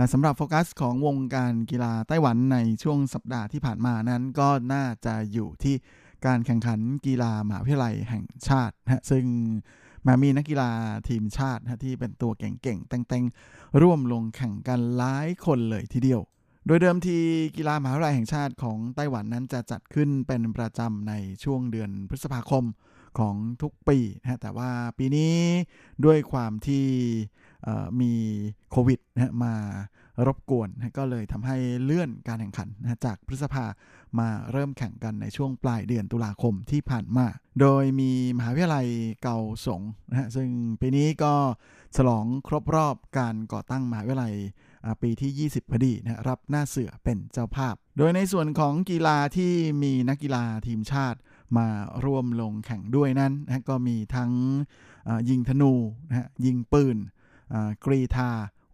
และสำหรับโฟกัสของวงการกีฬาไต้หวันในช่วงสัปดาห์ที่ผ่านมานั้นก็น่าจะอยู่ที่การแข่งขันกีฬามหาวิทยาลัยแห่งชาตินะซึ่งมามีนักกีฬาทีมชาตินะที่เป็นตัวเก่งๆ แต่งๆ ร่วมลงแข่งกันหลายคนเลยทีเดียว โดยเดิมทีกีฬามหาวิทยาลัยแห่งชาติของไต้หวันนั้นจะจัดขึ้นเป็นประจำในช่วงเดือนพฤษภาคมของทุกปีนะแต่ว่าปีนี้ด้วยความที่ มีโควิดนะมารบกวนนะก็เลยทำให้เลื่อนการแข่งขันนะจากพฤษภามาเริ่มแข่งกันในช่วงปลายเดือนตุลาคมที่ผ่านมา โดยมีมหาวิทยาลัยเกาสงนะฮะซึ่งปีนี้ก็ฉลองครบรอบการก่อตั้งมหาวิทยาลัยปีที่ 20 พอดีนะรับหน้าเสือเป็นเจ้าภาพ โดยในส่วนของกีฬาที่มีนักกีฬาทีมชาติมาร่วมลงแข่งด้วยนั้นนะก็มีทั้งยิงธนูนะยิงปืน กรีธา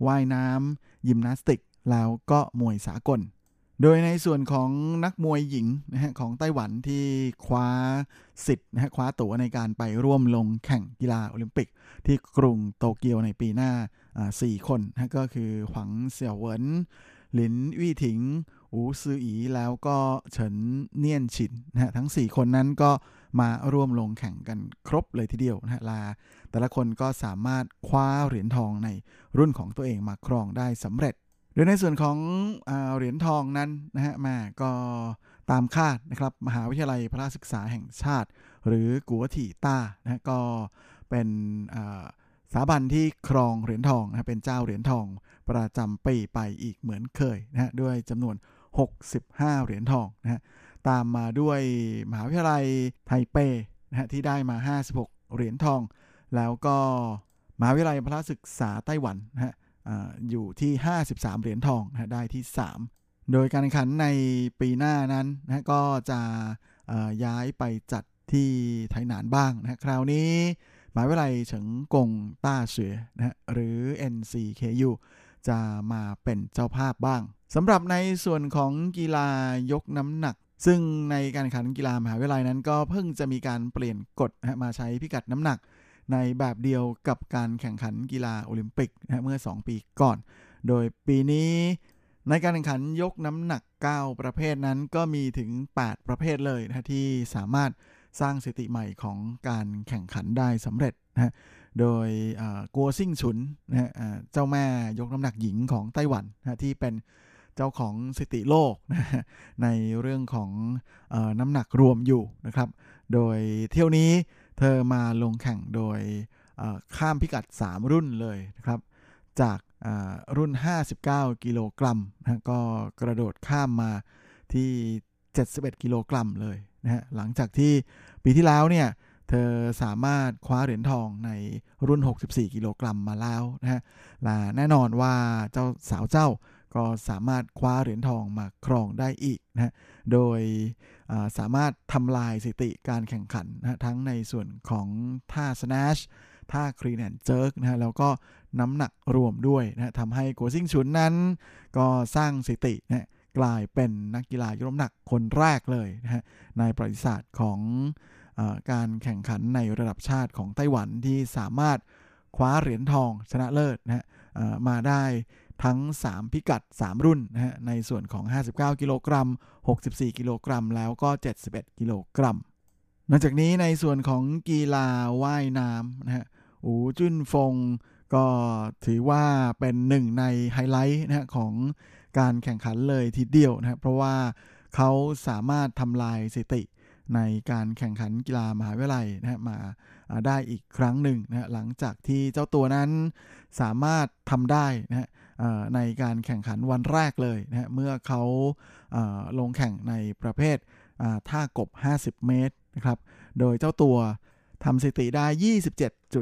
ว่ายน้ำยิมนาสติก แล้วก็มวยสากล โดยในส่วนของนักมวยหญิงนะฮะของไต้หวันที่คว้าสิทธิ์นะฮะคว้าตั๋วในการไปร่วมลงแข่งกีฬาโอลิมปิก ที่กรุงโตเกียวในปีหน้าสี่คนนะฮะก็คือหวังเสี่ยวเหวินหลินวี่ถิงอูซืออีแล้วก็เฉินเนียนฉินนะฮะทั้ง 4 คนนั้นก็ มาร่วมลงแข่งกันครบเลยทีเดียวนะฮะลา แต่ละคนก็สามารถคว้าเหรียญทองในรุ่นของตัวเองมาครองได้สำเร็จโดยในส่วนของอเหรียญทองนั้นนะฮะมาก็ตามคาดนะครับมหาวิทยาลัยพระศึกษาแห่งชาติ หรือกัวถีต้านะฮะก็เป็นสถาบันที่ครองเหรียญทองนะฮะเป็นเจ้าเหรียญทองประจำปีไปอีกเหมือนเคยนะฮะด้วยจำนวน 65 เหรียญทองนะฮะ ตามมาด้วยมหาวิทยาลัยไทเปนะฮะที่ได้มา 56 เหรียญทอง แล้วก็มหาวิทยาลัยพระศึกษาไต้หวันนะฮะอยู่ที่ 53 เหรียญทองนะฮะได้ที่ 3 โดยการแข่งขันในปีหน้านั้นนะฮะก็จะย้ายไปจัดที่ไทหนานบ้างนะฮะคราวนี้มหาวิทยาลัยเฉิงกงต้าเสวยนะฮะหรือ NCKU จะมาเป็นเจ้าภาพบ้างสำหรับในส่วนของกีฬายกน้ำหนัก ซึ่งในการแข่งขันกีฬามหาวิทยาลัยนั้นก็เพิ่งจะมีการเปลี่ยนกฎนะมาใช้พิกัดน้ำหนัก ในแบบเดียวกับการแข่งขันกีฬาโอลิมปิกนะเมื่อ 2 ปีก่อน โดยปีนี้ในการแข่งขันยกน้ำหนัก 9 ประเภทนั้นก็มีถึง 8 ประเภทเลยนะที่สามารถสร้างสถิติใหม่ของการแข่งขันได้สำเร็จนะโดยกัวซิ่งฉุนนะเจ้าแม่ยกน้ำหนักหญิงของไต้หวันนะที่เป็น เจ้าของสถิติโลกนะในเรื่องของออน้ำหนักรวมอยู่นะครับ โดยเที่ยวนี้เธอมาลงแข่งโดยข้ามพิกัด 3 รุ่นเลยนะครับ จากอ่ารุ่น 59 กิโลกรัมนะฮะก็กระโดดข้ามมาที่ 71 กิโลกรัมเลยนะฮะหลังจากที่ปีที่แล้วเนี่ยเธอสามารถคว้าเหรียญทองในรุ่น 64 กิโลกรัมมาแล้วนะฮะและแน่นอนว่าเจ้าสาวเจ้า ก็สามารถคว้าเหรียญทองมาครองได้อีกนะฮะโดยสามารถทำลายสถิติการแข่งขันนะฮะทั้งในส่วนของท่า snatch ท่า clean and jerk นะฮะแล้วก็น้ำหนักรวมด้วยนะฮะทำให้กัวซิงชุนนั้น ก็สร้างสถิตินะฮะกลายเป็นนักกีฬายกน้ำหนักคนแรกเลยนะฮะในประวัติศาสตร์ของอการแข่งขันในระดับชาติของไต้หวันที่สามารถคว้าเหรียญทองชนะเลิศนะฮะมาได้ ทั้ง 3 พิกัด 3 รุ่นนะฮะในส่วนของ 59 กิโลกรัม 64 กิโลกรัม แล้วก็ 71 กิโลกรัม นอกจากนี้ในส่วนของกีฬาว่ายน้ำนะฮะอูจุนฟงก็ถือว่าเป็นหนึ่งในไฮไลท์นะฮะของการแข่งขันเลยทีเดียวนะฮะเพราะว่าเขาสามารถทำลายสถิติในการแข่งขันกีฬามหาวิทยาลัยนะฮะมาได้อีกครั้งหนึ่งนะฮะหลังจากที่เจ้าตัวนั้นสามารถทำได้นะฮะ ในการแข่งขันวันแรกเลยนะเมื่อเขาลงแข่งในประเภทท่ากบ 50 เมตรนะครับโดยเจ้าตัวทำสถิติได้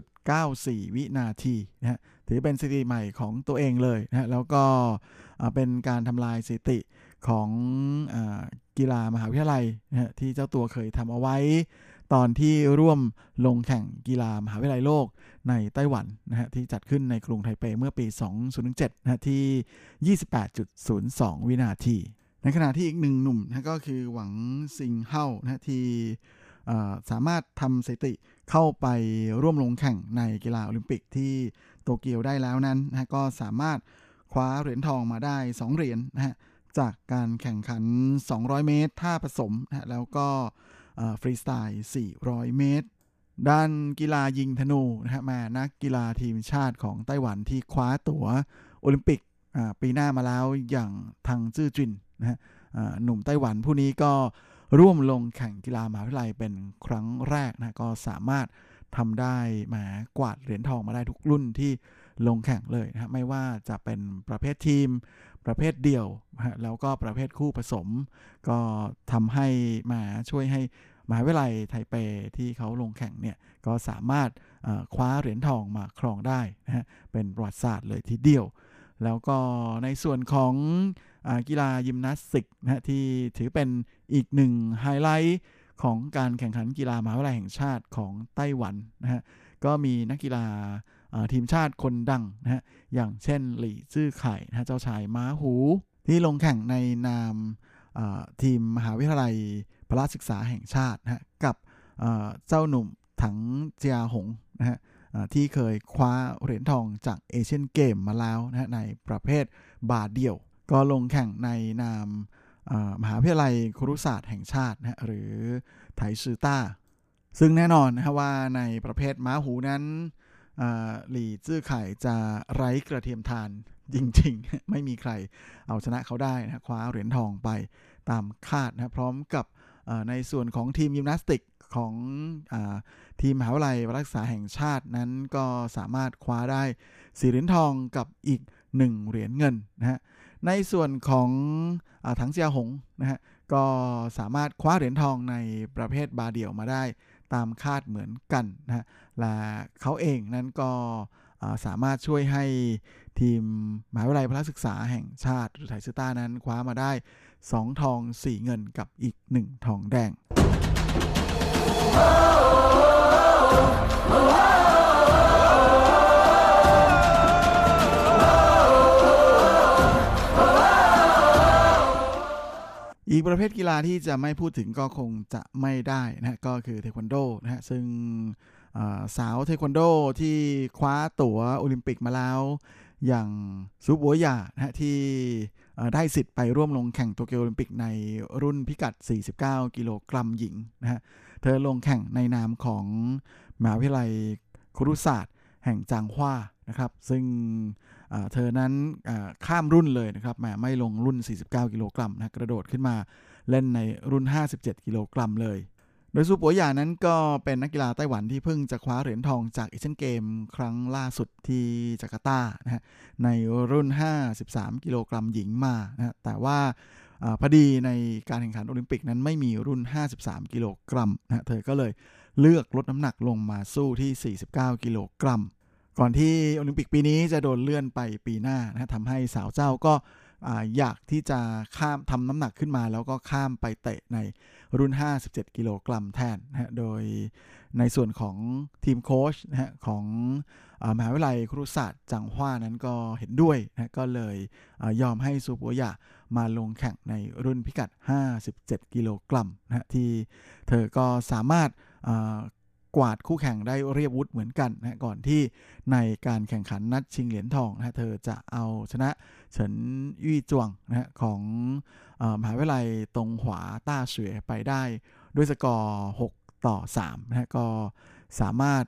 27.94 วินาทีนะฮะถือเป็นสถิติใหม่ของตัวเองเลยนะฮะแล้วก็เป็นการทำลายสถิติของอกีฬามหาวิทยาลัยนะฮะที่เจ้าตัวเคยทำเอาไว้ ตอนที่ร่วมลงแข่งกีฬามหาวิทยาลัยโลกในไต้หวันนะฮะที่จัดขึ้นในกรุงไทเปเมื่อปี 2007นะฮะที่ 28.02 วินาที ในขณะที่อีกหนึ่งหนุ่มนะก็คือหวังซิงเฮานะที่สามารถทำสถิติเข้าไปร่วมลงแข่งในกีฬาโอลิมปิกที่โตเกียวได้แล้วนั้นนะก็สามารถคว้าเหรียญทองมาได้ 2 เหรียญนะฮะจากการแข่งขัน 200 เมตรท่าผสมนะแล้วก็ ฟรีสไตล์ 400 เมตร ด้านกีฬายิงธนูนะฮะมานักกีฬาทีมชาติของไต้หวันที่คว้าตั๋วโอลิมปิกปีหน้ามาแล้วอย่างทางจื้อจินนะฮะหนุ่มไต้หวันผู้นี้ก็ร่วมลงแข่งกีฬามหาวิทยาลัยเป็นครั้งแรกนะก็สามารถทำได้มากวาดเหรียญทองมาได้ทุกรุ่นที่ลงแข่งเลยนะไม่ว่าจะเป็นประเภททีม ประเภทเดี่ยวนะแล้วก็ประเภทคู่ผสม ก็ทำให้มาช่วยให้มหาวิทยาลัยไทเปที่เขาลงแข่งเนี่ยก็สามารถคว้าเหรียญทองมาครองได้นะฮะเป็นประวัติศาสตร์เลยทีเดียว แล้วก็ในส่วนของกีฬายิมนาสติกนะที่ถือเป็นอีกหนึ่งไฮไลท์ของการแข่งขันกีฬามหาวิทยาลัยแห่งชาติของไต้หวันนะฮะก็มีนักกีฬา ทีมชาติคนดังนะฮะอย่างเช่นหลี่ซื่อไข่นะเจ้าชายม้าหู ที่ลงแข่งในนามทีมมหาวิทยาลัยพระศึกษาแห่งชาตินะกับเจ้าหนุ่มถังเจียหงนะฮะที่เคยคว้าเหรียญทองจากเอเชียนเกมมาแล้วนะในประเภทบาเดี่ยว ก็ลงแข่งในนามมหาวิทยาลัยครุศาสตร์แห่งชาตินะหรือไถซือต้า ซึ่งแน่นอนนะว่าในประเภทม้าหูนั้น หลี่จื้อไข่จะไร้กระเทียมทานจริงๆ ไม่มีใครเอาชนะเขาได้นะคว้าเหรียญทองไปตามคาดนะพร้อมกับในส่วนของทีมยิมนาสติกของอทีมมหาวิทยาลัยรักษาแห่งชาตินั้นก็สามารถคว้าได้สี่เหรียญทองกับอีก1เหรียญเงินนะฮะในส่วนของอถังเจียหงนะฮะก็สามารถคว้าเหรียญทองในประเภทบาเดี่ยวมาได้ ตามคาดเหมือนกันนะและเขาเองนั้นก็สามารถช่วยให้ทีมมหาวิทยาลัยพระศึกษาแห่งชาติหรือไทยซต้านั้นคว้ามาได้ 2 ทอง 4 เงินกับอีก 1 ทองแดง อีกประเภทกีฬาที่จะไม่พูดถึงก็คงจะไม่ได้นะก็คือเทควันโดนะฮะซึ่งสาวเทควันโดที่คว้าตั๋วโอลิมปิกมาแล้ว อย่างซูบัวยานะที่ได้สิทธิ์ไปร่วมลงแข่งโตเกียวโอลิมปิกในรุ่นพิกัด 49 กิโลกรัมหญิงนะฮะเธอลงแข่งในนามของมหาวิทยาลัยครุศาสตร์แห่งจางฮวานะครับ ซึ่ง เธอนั้นข้ามรุ่นเลยนะครับแมไม่ลงรุ่น 49 กิโลกรัมนะกระโดดขึ้นมาเล่นในรุ่น 57 กิโลกรัมเลย โดยซูปัวยานั้นก็เป็นนักกีฬาไต้หวันที่เพิ่งจะคว้าเหรียญทองจากเอเชียนเกมครั้งล่าสุดที่จาการ์ตานะฮะในรุ่น 53 กิโลกรัมหญิงมานะแต่ว่าอพอดีในการแข่งขันโอลิมปิกนั้นไม่มีรุ่น 53 กิโลกรัมนะเธอก็เลยเลือกลดน้ำหนักลงมาสู้ที่ 49 กิโลกรัม ก่อนที่โอลิมปิกปีนี้จะโดนเลื่อนไปปีหน้านะทำให้สาวเจ้าก็อยากที่จะข้ามทำน้ำหนักขึ้นมา แล้วก็ข้ามไปเตะในรุ่น 57 กิโลกรัมแทนนะฮะโดยในส่วนของทีมโค้ชนะฮะของมหาวิทยาลัยครุศาสตร์จังหว้านั้นก็เห็นด้วยนะก็เลยยอมให้ซูปัวยามาลงแข่งในรุ่นพิกัด 57 กิโลกรัมนะฮะที่เธอก็สามารถ กวาดคู่แข่งได้เรียบวุฒเหมือนกันนะก่อนที่ในการแข่งขันนัดชิงเหรียญทองนะเธอจะเอาชนะเฉินยี่จวงนะของมหาวิทยาลัยตรงขวาต้าเฉวยไปได้ด้วยสกอร์ 6 ต่อ3นะก็ สามารถ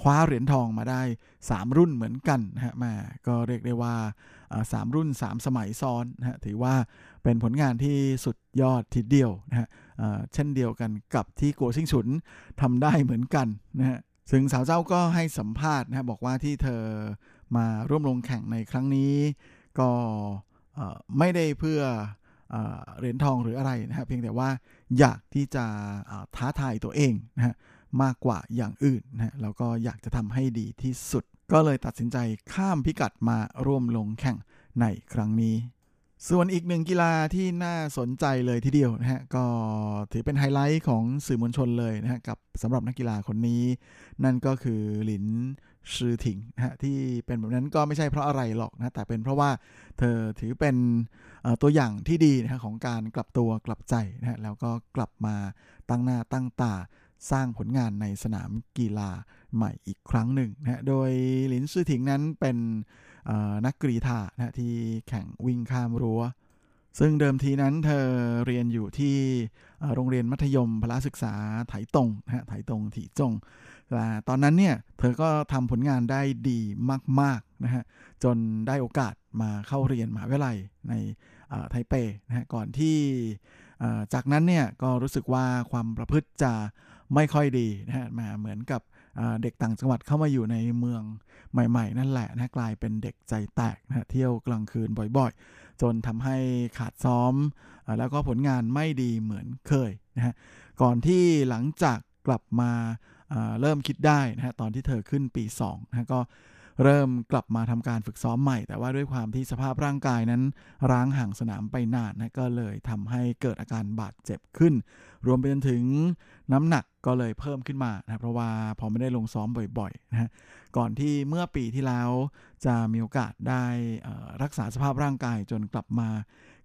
คว้าเหรียญทองมาได้ 3 รุ่นเหมือนกันนะฮะมาก็เรียกได้ว่าสามรุ่น 3 สมัยซ้อนนะฮะถือว่าเป็นผลงานที่สุดยอดทีเดียวนะฮะเช่นเดียวกันกับที่โกซิงฉุนทำได้เหมือนกันนะฮะซึ่งสาวเจ้าก็ให้สัมภาษณ์นะบอกว่าที่เธอมาร่วมลงแข่งในครั้งนี้ ก็ไม่ได้เพื่อเหรียญทองหรืออะไรนะฮะเพียงแต่ว่าอยากที่จะท้าทายตัวเองนะฮะ มากกว่าอย่างอื่นนะแล้วก็อยากจะทำให้ดีที่สุด ก็เลยตัดสินใจข้ามพิกัดมาร่วมลงแข่งในครั้งนี้ ส่วนอีกหนึ่งกีฬาที่น่าสนใจเลยทีเดียวนะฮะก็ถือเป็นไฮไลท์ของสื่อมวลชนเลยนะฮะกับสำหรับนักกีฬาคนนี้ นั่นก็คือหลินชื่อถิงนะฮะที่เป็นแบบนั้นก็ไม่ใช่เพราะอะไรหรอกนะแต่เป็นเพราะว่าเธอถือเป็นตัวอย่างที่ดีนะของการกลับตัวกลับใจนะฮะแล้วก็กลับมาตั้งหน้าตั้งตา สร้างผลงานในสนามกีฬาใหม่อีกครั้งหนึ่งนะโดยหลินซื่อถิงนั้นเป็นนักกรีธานะที่แข่งวิ่งข้ามรั้ว ซึ่งเดิมทีนั้นเธอเรียนอยู่ที่โรงเรียนมัธยมพละศึกษาไถตงนะฮะไถตงถีจงแต่ตอนนั้นเนี่ยเธอก็ทำผลงานได้ดีมากๆนะฮะจนได้โอกาสมาเข้าเรียนมหาวิทยาลัยในไทเปนะฮะก่อนที่จากนั้นเนี่ยก็รู้สึกว่าความประพฤติจะ ไม่ค่อยดีนะฮะมาเหมือนกับเด็กต่างจังหวัดเข้ามาอยู่ในเมืองใหม่ ๆ นั่นแหละนะกลายเป็นเด็กใจแตกนะฮะเที่ยวกลางคืนบ่อยๆ จนทำให้ขาดซ้อม แล้วก็ผลงานไม่ดีเหมือนเคยนะฮะก่อนที่หลังจากกลับมาเริ่มคิดได้นะฮะตอนที่เธอขึ้นปี2นะก็ เริ่มกลับมาทำการฝึกซ้อมใหม่ แต่ว่าด้วยความที่สภาพร่างกายนั้นร้างห่างสนามไปนานนะก็เลยทำให้เกิดอาการบาดเจ็บขึ้น รวมไปจนถึงน้ำหนักก็เลยเพิ่มขึ้นมานะเพราะว่าพอไม่ได้ลงซ้อมบ่อยๆนะก่อนที่เมื่อปีที่แล้วจะมีโอกาสได้รักษาสภาพร่างกายจนกลับมา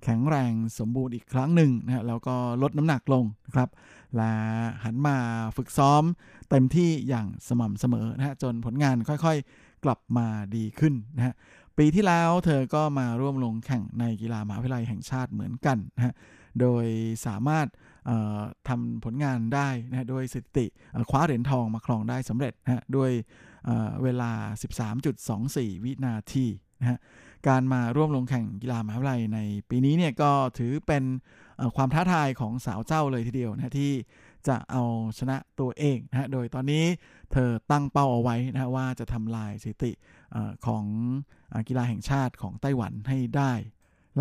แข็งแรงสมบูรณ์อีกครั้งหนึ่งนะแล้วก็ลดน้ำหนักลงนะครับ และหันมาฝึกซ้อมเต็มที่อย่างสม่ำเสมอนะจนผลงานค่อยๆ กลับมาดีขึ้นนะฮะปีที่แล้วเธอก็มาร่วมลงแข่งในกีฬามหาวิทยาลัยแห่งชาติเหมือนกันนะฮะโดยสามารถทำผลงานได้นะโดยสถิติคว้าเหรียญทองมาครองได้สำเร็จนะด้วยเวลา 13.24 วินาทีนะฮะการมาร่วมลงแข่งกีฬามหาวิทยาลัยในปีนี้เนี่ยก็ถือเป็นความท้าทายของสาวเจ้าเลยทีเดียวนะที่ จะเอาชนะตัวเองนะฮะ โดยตอนนี้เธอตั้งเป้าเอาไว้นะว่าจะทำลายสถิติของกีฬาแห่งชาติของไต้หวันให้ได้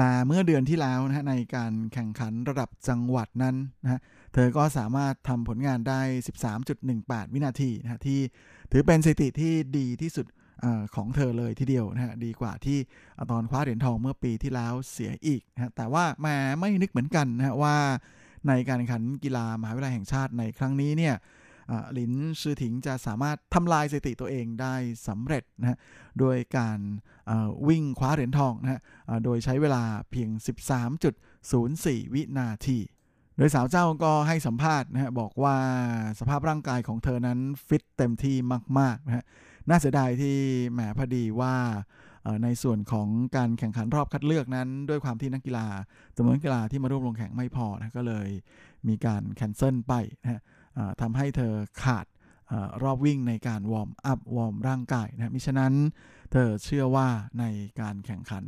ลาเมื่อเดือนที่แล้วนะในการแข่งขันระดับจังหวัดนั้นนะฮะเธอก็สามารถทำผลงานได้ 13.18 วินาทีนะฮะที่ถือเป็นสถิติที่ดีที่สุดของเธอเลยทีเดียวนะฮะดีกว่าที่ตอนคว้าเหรียญทองเมื่อปีที่แล้วเสียอีกนะฮะแต่ว่าแมไม่นึกเหมือนกันนะฮะว่า ในการแข่งขันกีฬามหาวิทยาลัยแห่งชาติในครั้งนี้เนี่ยหลินซือถิงจะสามารถทำลายสถิติตัวเองได้สำเร็จนะฮะโดยการวิ่งคว้าเหรียญทองนะฮะโดยใช้เวลาเพียง 13.04 วินาที โดยสาวเจ้าก็ให้สัมภาษณ์นะฮะบอกว่าสภาพร่างกายของเธอนั้นฟิตเต็มที่มากๆนะฮะน่าเสียดายที่แหมพอดีว่า ในส่วนของการแข่งขันรอบคัดเลือกนั้น ด้วยความที่นักกีฬาจำนวนนักกีฬาที่มาร่วมลงแข่งไม่พอนะก็เลยมีการ cancel ไปนะทำให้เธอขาดอรอบวิ่งในการ warm up warm ร่างกายนะมิฉะนั้นเธอเชื่อว่าในการแข่งขัน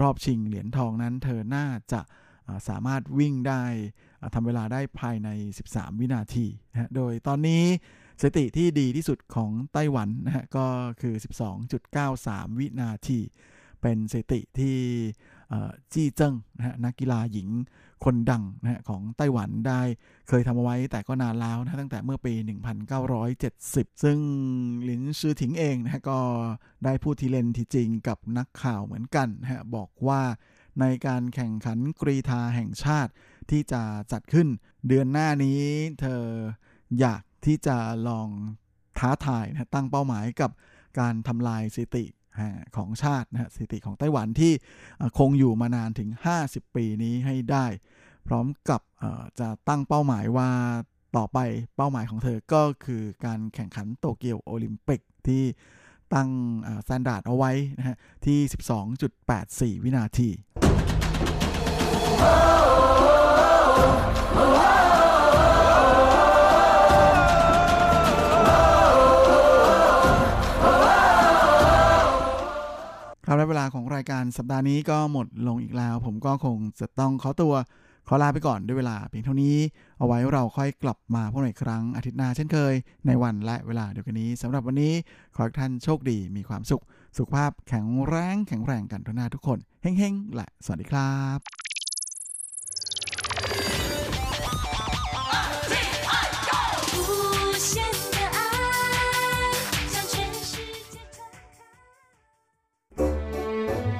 รอบชิงเหรียญทองนั้น เธอน่าจะสามารถวิ่งได้ทำเวลาได้ภายใน 13 วินาทีนะโดยตอนนี้ สถิติที่ดีที่สุดของไต้หวันนะฮะก็คือ 12.93 วินาที เป็นสถิติที่จี้เจิ้งนะฮะนักกีฬาหญิงคนดังนะฮะของไต้หวันได้เคยทำเอาไว้แต่ก็นานแล้วนะตั้งแต่เมื่อปี 1970 ซึ่งหลินซือถิงเองนะฮะก็ได้พูดทีเล่นทีจริงกับนักข่าวเหมือนกันนะฮะบอกว่าในการแข่งขันกรีธาแห่งชาติที่จะจัดขึ้น เดือนหน้านี้เธออยาก ที่จะลองท้าทายนะตั้งเป้าหมายกับการทำลายสถิติของชาตินะสถิติของไต้หวันที่คงอยู่มานานถึง 50 ปีนี้ให้ได้ พร้อมกับจะตั้งเป้าหมายว่าต่อไปเป้าหมายของเธอก็คือการแข่งขันโตเกียวโอลิมปิกที่ตั้ง standard เอาไว้นะฮะที่ 12.84 วินาทีายการสัปดาห์นี้ก็หมดลงอีกแล้ว ผมก็คงจะต้องขอตัวขอลาไปก่อนด้วยเวลาเพียงเท่านี้ เอาไว้เราค่อยกลับมาพบกันอีกครั้งอาทิตย์หน้าเช่นเคย ในวันและเวลาเดียวกันนี้สำหรับวันนี้ขอให้ท่านโชคดีมีความสุข สุขภาพแข็งแรงแข็งแรงกันทุกหน้าทุกคนเฮ้งๆและสวัสดีครับ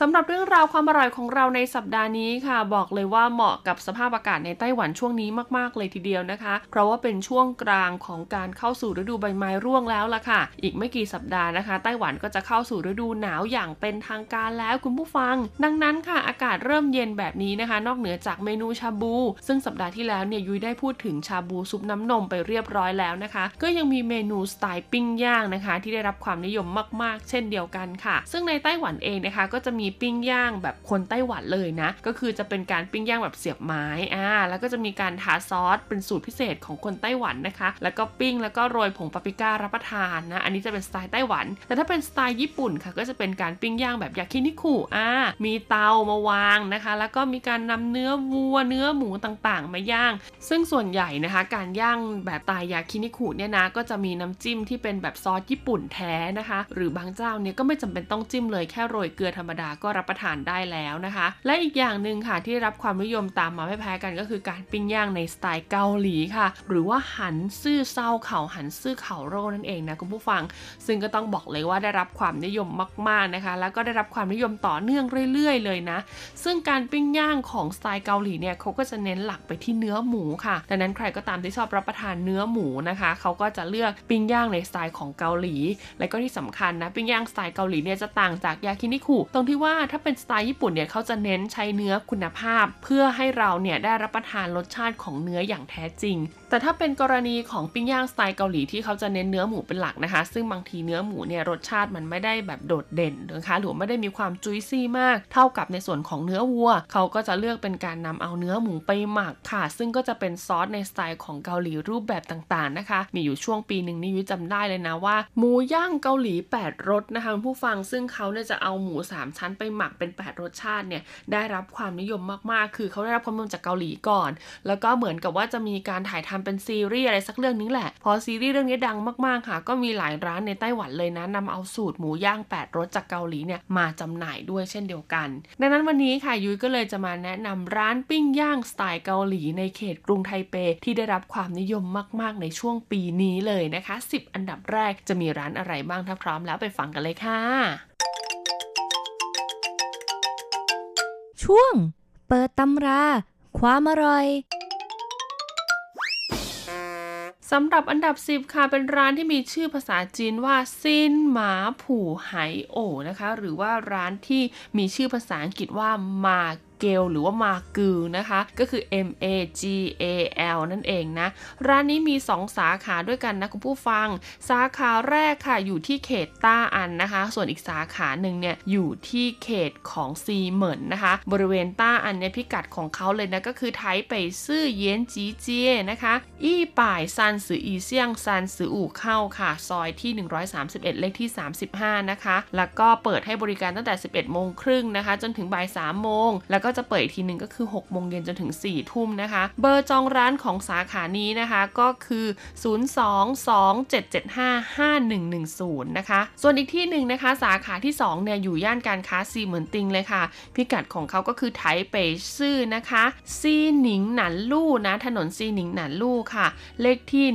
สำหรับเรื่องราวความอร่อยของเราในสัปดาห์นี้ค่ะ บอกเลยว่าเหมาะกับสภาพอากาศในไต้หวันช่วงนี้มาก ๆ เลยทีเดียวนะคะ เพราะว่าเป็นช่วงกลางของการเข้าสู่ฤดูใบไม้ร่วงแล้วล่ะค่ะ อีกไม่กี่สัปดาห์นะคะ ไต้หวันก็จะเข้าสู่ฤดูหนาวอย่างเป็นทางการแล้วคุณผู้ฟัง ดังนั้นค่ะ อากาศเริ่มเย็นแบบนี้นะคะ นอกเหนือจากเมนูชาบู ซึ่งสัปดาห์ที่แล้วเนี่ยยุ้ยได้พูดถึงชาบูซุปน้ำนมไปเรียบร้อยแล้วนะคะ ก็ยังมีเมนูสไตล์ปิ้งย่างนะคะ ที่ได้รับความนิยมมาก ๆ เช่นเดียวกันค่ะ ซึ่งในไต้หวันเองนะคะก็จะมีีปิ้งย่างแบบคนไต้หวันเลยนะ ก็คือจะเป็นการปิ้งย่างแบบเสียบไม้อ่าแล้วก็จะมีการทาซอสเป็นสูตรพิเศษของคนไต้หวันนะคะ แล้วก็ปิ้งแล้วก็โรยผงปาปริก้ารับประทานนะ อันนี้จะเป็นสไตล์ไต้หวัน แต่ถ้าเป็นสไตล์ญี่ปุ่นค่ะ ก็จะเป็นการปิ้งย่างแบบยากินิคุอ่ามีเตามาวางนะคะ แล้วก็มีการนำเนื้อวัวเนื้อหมูต่างๆ มาย่าง ซึ่งส่วนใหญ่นะคะ การย่างแบบสไตล์ยากินิคุเนี่ยนะก็จะมีน้ำจิ้มที่เป็นแบบซอสญี่ปุ่นแท้นะคะ หรือบางเจ้าเนี่ยก็ไม่จำเป็นต้องจิ้มเลยแค่โรยเกลือธรรมดาก็รับประทานได้แล้วนะคะ และอีกอย่างหนึ่งค่ะที่รับความนิยมตามมาไม่แพ้กันก็คือการปิ้งย่างในสไตล์เกาหลีค่ะ หรือว่าหันซื่อเซาเข่าหันซื่อเข่าโร่นั่นเองนะคุณผู้ฟัง ซึ่งก็ต้องบอกเลยว่าได้รับความนิยมมากๆนะคะ แล้วก็ได้รับความนิยมต่อเนื่องเรื่อย ๆ เลยนะ ซึ่งการปิ้งย่างของสไตล์เกาหลีเนี่ยเขาก็จะเน้นหลักไปที่เนื้อหมูค่ะดังนั้นใครก็ตามที่ชอบรับประทานเนื้อหมูนะคะเขาก็จะเลือกปิ้งย่างในสไตล์ของเกาหลี และก็ที่สำคัญนะปิ้งย่างสไตล์เกาหลีเนี่ยจะต่างจากยากินิคุตรงที่ว่าถ้าเป็นสไตล์ญี่ปุ่นเนี่ยเขาจะเน้นใช้เนื้อคุณภาพ เพื่อให้เราเนี่ยได้รับประทานรสชาติของเนื้ออย่างแท้จริง แต่ถ้าเป็นกรณีของปิ้งย่างสไตล์เกาหลีที่เขาจะเน้นเนื้อหมูเป็นหลักนะคะ ซึ่งบางทีเนื้อหมูเนี่ยรสชาติมันไม่ได้แบบโดดเด่นนะคะหรือไม่ได้มีความจุยซี่มาก เท่ากับในส่วนของเนื้อวัว เขาก็จะเลือกเป็นการนำเอาเนื้อหมูไปหมักค่ะ ซึ่งก็จะเป็นซอสในสไตล์ของเกาหลีรูปแบบต่างๆนะคะ มีอยู่ช่วงปีหนึ่งนี่ยุ้ยจำได้เลยนะว่า หมูย่างเกาหลี 8 รสนะคะคุณผู้ฟังซึ่งเขาเนี่ยจะเอาหมู 3 ชั้นไปหมักเป็น 8 รสชาติเนี่ยได้รับความนิยมมากๆ คือเขาได้รับความนิยมจากเกาหลีก่อน แล้วก็เหมือนกับว่าจะมีการถ่ายทำเป็นซีรีส์อะไรสักเรื่องนึงแหละ พอซีรีส์เรื่องนี้ดังมากๆค่ะ ก็มีหลายร้านในไต้หวันเลยนะนำเอาสูตรหมูย่าง 8รสจากเกาหลีเนี่ยมาจำหน่ายด้วยเช่นเดียวกัน ดังนั้นวันนี้ค่ะยุ้ยก็เลยจะมาแนะนำร้านปิ้งย่างสไตล์เกาหลีในเขตกรุงไทเปที่ได้รับความนิยมมากๆในช่วงปีนี้เลยนะคะ 10 อันดับแรกจะมีร้านอะไรบ้างถ้าพร้อมแล้วไปฟังกันเลยค่ะ ช่วง เปิดตำรา ความอร่อย สำหรับอันดับ 10 ค่ะ เป็นร้านที่มีชื่อภาษาจีนว่าซินหมาผู่ไหโอนะคะ หรือว่าร้านที่มีชื่อภาษาอังกฤษว่ามา เกลหรือว่ามากือนะคะ ก็คือ M A G A L นั่นเองนะ ร้านนี้มี 2 สาขาด้วยกันนะคุณผู้ฟัง สาขาแรกค่ะอยู่ที่เขตต้าอันนะคะ ส่วนอีกสาขาหนึ่งเนี่ยอยู่ที่เขตของซีเหมินนะคะ บริเวณต้าอันเนี่ยพิกัดของเขาเลยนะก็คือไทไปซื่อเย็นจีเจียนะคะอี้ป่ายซันสืออีเซียงซันสืออู่เข้าค่ะ ซอยที่ 131 เลขที่ 35 นะคะ แล้วก็เปิดให้บริการตั้งแต่ 11 โมงครึ่งนะคะ จนถึงบ่าย 3 โมง แล้วก็จะเปิดอีกทีหนึ่งก็คือ 6 โมงเย็นจนถึง 4 ทุ่มนะคะ เบอร์จองร้านของสาขานี้นะคะก็คือ 02277551110 นะคะ ส่วนอีกที่หนึ่งนะคะ สาขาที่ 2 เนี่ย อยู่ย่านการค้าซีเหมือนติงเลยค่ะ พิกัดของเขาก็คือไทเปซื่อนะคะ ซีหนิงหนันลู่นะ ถนนซีหนิงหนันลู่ค่ะ เลขที่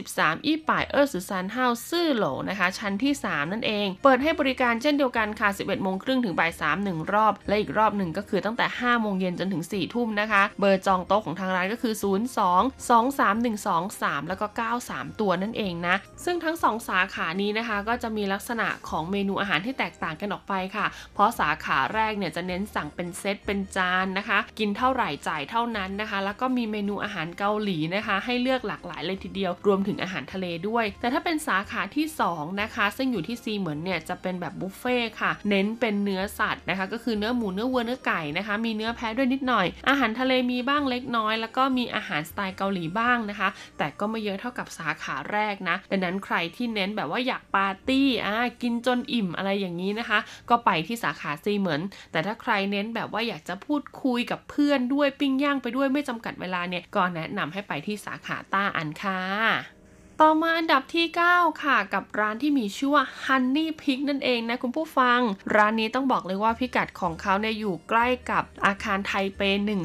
123 อีป่ายเออร์สุซานเฮาซื่อโหลนะคะ ชั้นที่ 3 นั่นเอง เปิดให้บริการเช่นเดียวกันค่ะ 11โมงครึ่งถึงบ่าย3หนึ่งรอบ และอีกรอบหนึ่งก็คือตั้งแต่ 5 โมงเย็นจนถึง 4 ทุ่มนะคะ เบอร์จองโต๊ะของทางร้านก็คือ 02 23123 แล้วก็ 93 ตัวนั่นเองนะ ซึ่งทั้ง 2 สาขานี้นะคะ ก็จะมีลักษณะของเมนูอาหารที่แตกต่างกันออกไปค่ะ เพราะสาขาแรกเนี่ยจะเน้นสั่งเป็นเซตเป็นจานนะคะ กินเท่าไหร่จ่ายเท่านั้นนะคะ แล้วก็มีเมนูอาหารเกาหลีนะคะ ให้เลือกหลากหลายเลยทีเดียว รวมถึงอาหารทะเลด้วย แต่ถ้าเป็นสาขาที่ 2 นะคะ ซึ่งอยู่ที่ซีเหมือนเนี่ยจะเป็นแบบบุฟเฟ่ต์ค่ะ เน้นเป็นเนื้อสัตว์นะคะ ก็คือเนื้อหมูเนื้อวัวเนื้อไก่นะคะ มีเนื้อแพะด้วยนิดหน่อย อาหารทะเลมีบ้างเล็กน้อย แล้วก็มีอาหารสไตล์เกาหลีบ้างนะคะ แต่ก็ไม่เยอะเท่ากับสาขาแรกนะ ดังนั้นใครที่เน้นแบบว่าอยากปาร์ตี้อ่ากินจนอิ่มอะไรอย่างนี้นะคะ ก็ไปที่สาขาซีเหมือน แต่ถ้าใครเน้นแบบว่าอยากจะพูดคุยกับเพื่อนด้วยปิ้งย่างไปด้วยไม่จำกัดเวลาเนี่ยก็แนะนำให้ไปที่สาขาต้าอันค่ะ ต่อมาอันดับที่ 9 ค่ะ กับร้านที่มีชื่อว่า Honey Pig นั่นเองนะคุณผู้ฟัง ร้านนี้ต้องบอกเลยว่าพิกัดของเขาเนี่ยอยู่ใกล้กับอาคารไทเป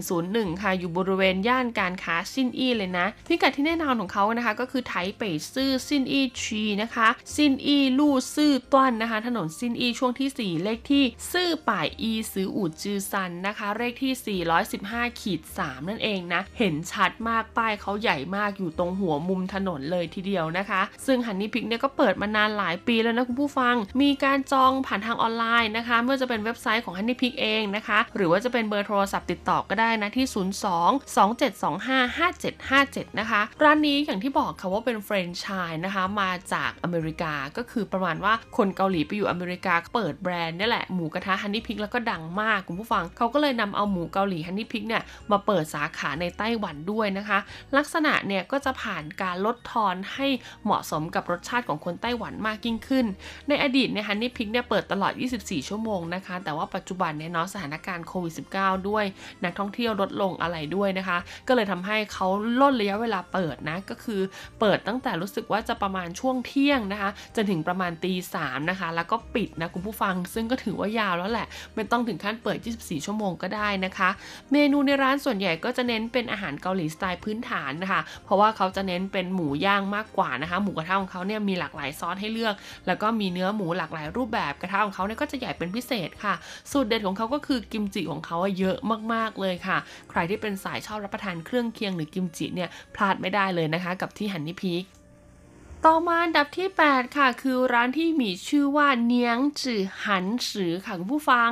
101 ค่ะ อยู่บริเวณย่านการค้าซินอี้เลยนะ พิกัดที่แน่นอนของเขานะคะ ก็คือไทเป市信義區นะคะ信義路四段นะคะ ถนนซินอี้ช่วงที่ 4 เลขที่四百一十五之三นะคะ เลขที่ 415ขีด3นั่นเองนะเห็นชัดมากป้ายเขาใหญ่มากอยู่ตรงหัวมุมถนนเลยทีเดียวนะคะ ซึ่ง Honey Pig เนี่ยก็เปิดมานานหลายปีแล้วนะคุณผู้ฟัง มีการจองผ่านทางออนไลน์นะคะไม่ว่าจะเป็นเว็บไซต์ของ Honey Pig เองนะคะ หรือว่าจะเป็นเบอร์โทรศัพท์ติดต่อก็ได้นะที่ 02 2725 5757 นะคะ ร้านนี้อย่างที่บอกค่ะว่าเป็นแฟรนไชส์นะคะมาจากอเมริกาก็คือประมาณว่าคนเกาหลีไปอยู่อเมริกาเปิดแบรนด์นี่แหละหมูกระทะ Honey Pig แล้วก็ดังมากคุณผู้ฟังเขาก็เลยนำเอาหมูเกาหลี Honey Pig เนี่ยมาเปิดสาขาในไต้หวันด้วยนะคะ ลักษณะเนี่ยก็จะผ่านการลดทอนให้เหมาะสมกับรสชาติของคนไต้หวันมากยิ่งขึ้น ในอดีตเนี่ย Honey Pig เนี่ยเปิดตลอด 24 ชั่วโมงนะคะ แต่ว่าปัจจุบันเนี่ยเนาะสถานการณ์โควิด -19 ด้วย นักท่องเที่ยวลดลงอะไรด้วยนะคะ ก็เลยทำให้เขาล่นระยะเวลาเปิดนะ ก็คือเปิดตั้งแต่รู้สึกว่าจะประมาณช่วงเที่ยงนะคะจนถึงประมาณตีสามนะคะ แล้วก็ปิดนะคุณผู้ฟัง ซึ่งก็ถือว่ายาวแล้วแหละ ไม่ต้องถึงขั้นเปิด 24 ชั่วโมงก็ได้นะคะ เมนูในร้านส่วนใหญ่ก็จะเน้นเป็นอาหารเกาหลีสไตล์พื้นฐานนะคะ เพราะว่าเขาจะเน้นเป็นหมูย่างมากกว่านะคะ หมูกระทะของเขาเนี่ยมีหลากหลายซอสให้เลือก แล้วก็มีเนื้อหมูหลากหลายรูปแบบกระทะของเขาเนี่ยก็จะใหญ่เป็นพิเศษค่ะ สูตรเด็ดของเขาก็คือกิมจิของเขาเยอะมากๆเลยค่ะ ใครที่เป็นสายชอบรับประทานเครื่องเคียงหรือกิมจิเนี่ยพลาดไม่ได้เลยนะคะ กับที่ฮันนี่พีค ต่อมาอันดับที่ 8 ค่ะ คือร้านที่มีชื่อว่าเนียงจือหันสือค่ะคุณผู้ฟัง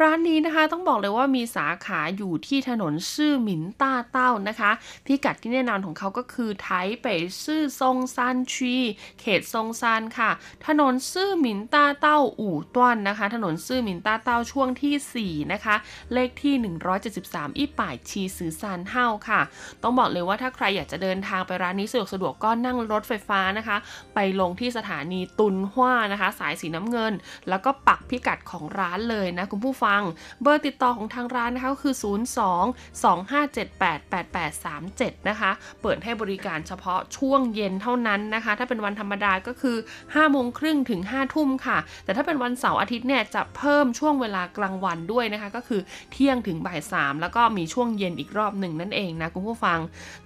ร้านนี้นะคะต้องบอกเลยว่ามีสาขาอยู่ที่ถนนซื่อหมินต้าเต้านะคะ พิกัดที่แน่นอนของเขาก็คือไทเปซื่อซงซานชีเขตซงซานค่ะ ถนนซื่อหมินต้าเต้าอู่ต้วนนะคะ ถนนซื่อหมินต้าเต้าช่วงที่ 4 นะคะ เลขที่ 173 อีป่ายชีซือซานเฮาค่ะ ต้องบอกเลยว่าถ้าใครอยากจะเดินทางไปร้านนี้สะดวกสะดวกก็นั่งรถไฟฟ้านะคะไปลงที่สถานีตุนฮว่านะคะ สายสีน้ำเงิน แล้วก็ปักพิกัดของร้านเลยนะคุณผู้ฟัง เบอร์ติดต่อของทางร้านนะคะก็คือ 02 2578 8837 นะคะ เปิดให้บริการเฉพาะช่วงเย็นเท่านั้นนะคะ ถ้าเป็นวันธรรมดาก็คือ5โมงครึ่งถึง5ทุ่มค่ะ แต่ถ้าเป็นวันเสาร์อาทิตย์เนี่ยจะเพิ่มช่วงเวลากลางวันด้วยนะคะ ก็คือเที่ยงถึงบ่าย3แล้วก็มีช่วงเย็นอีกรอบหนึ่งนั่นเองนะคุณผู้ฟัง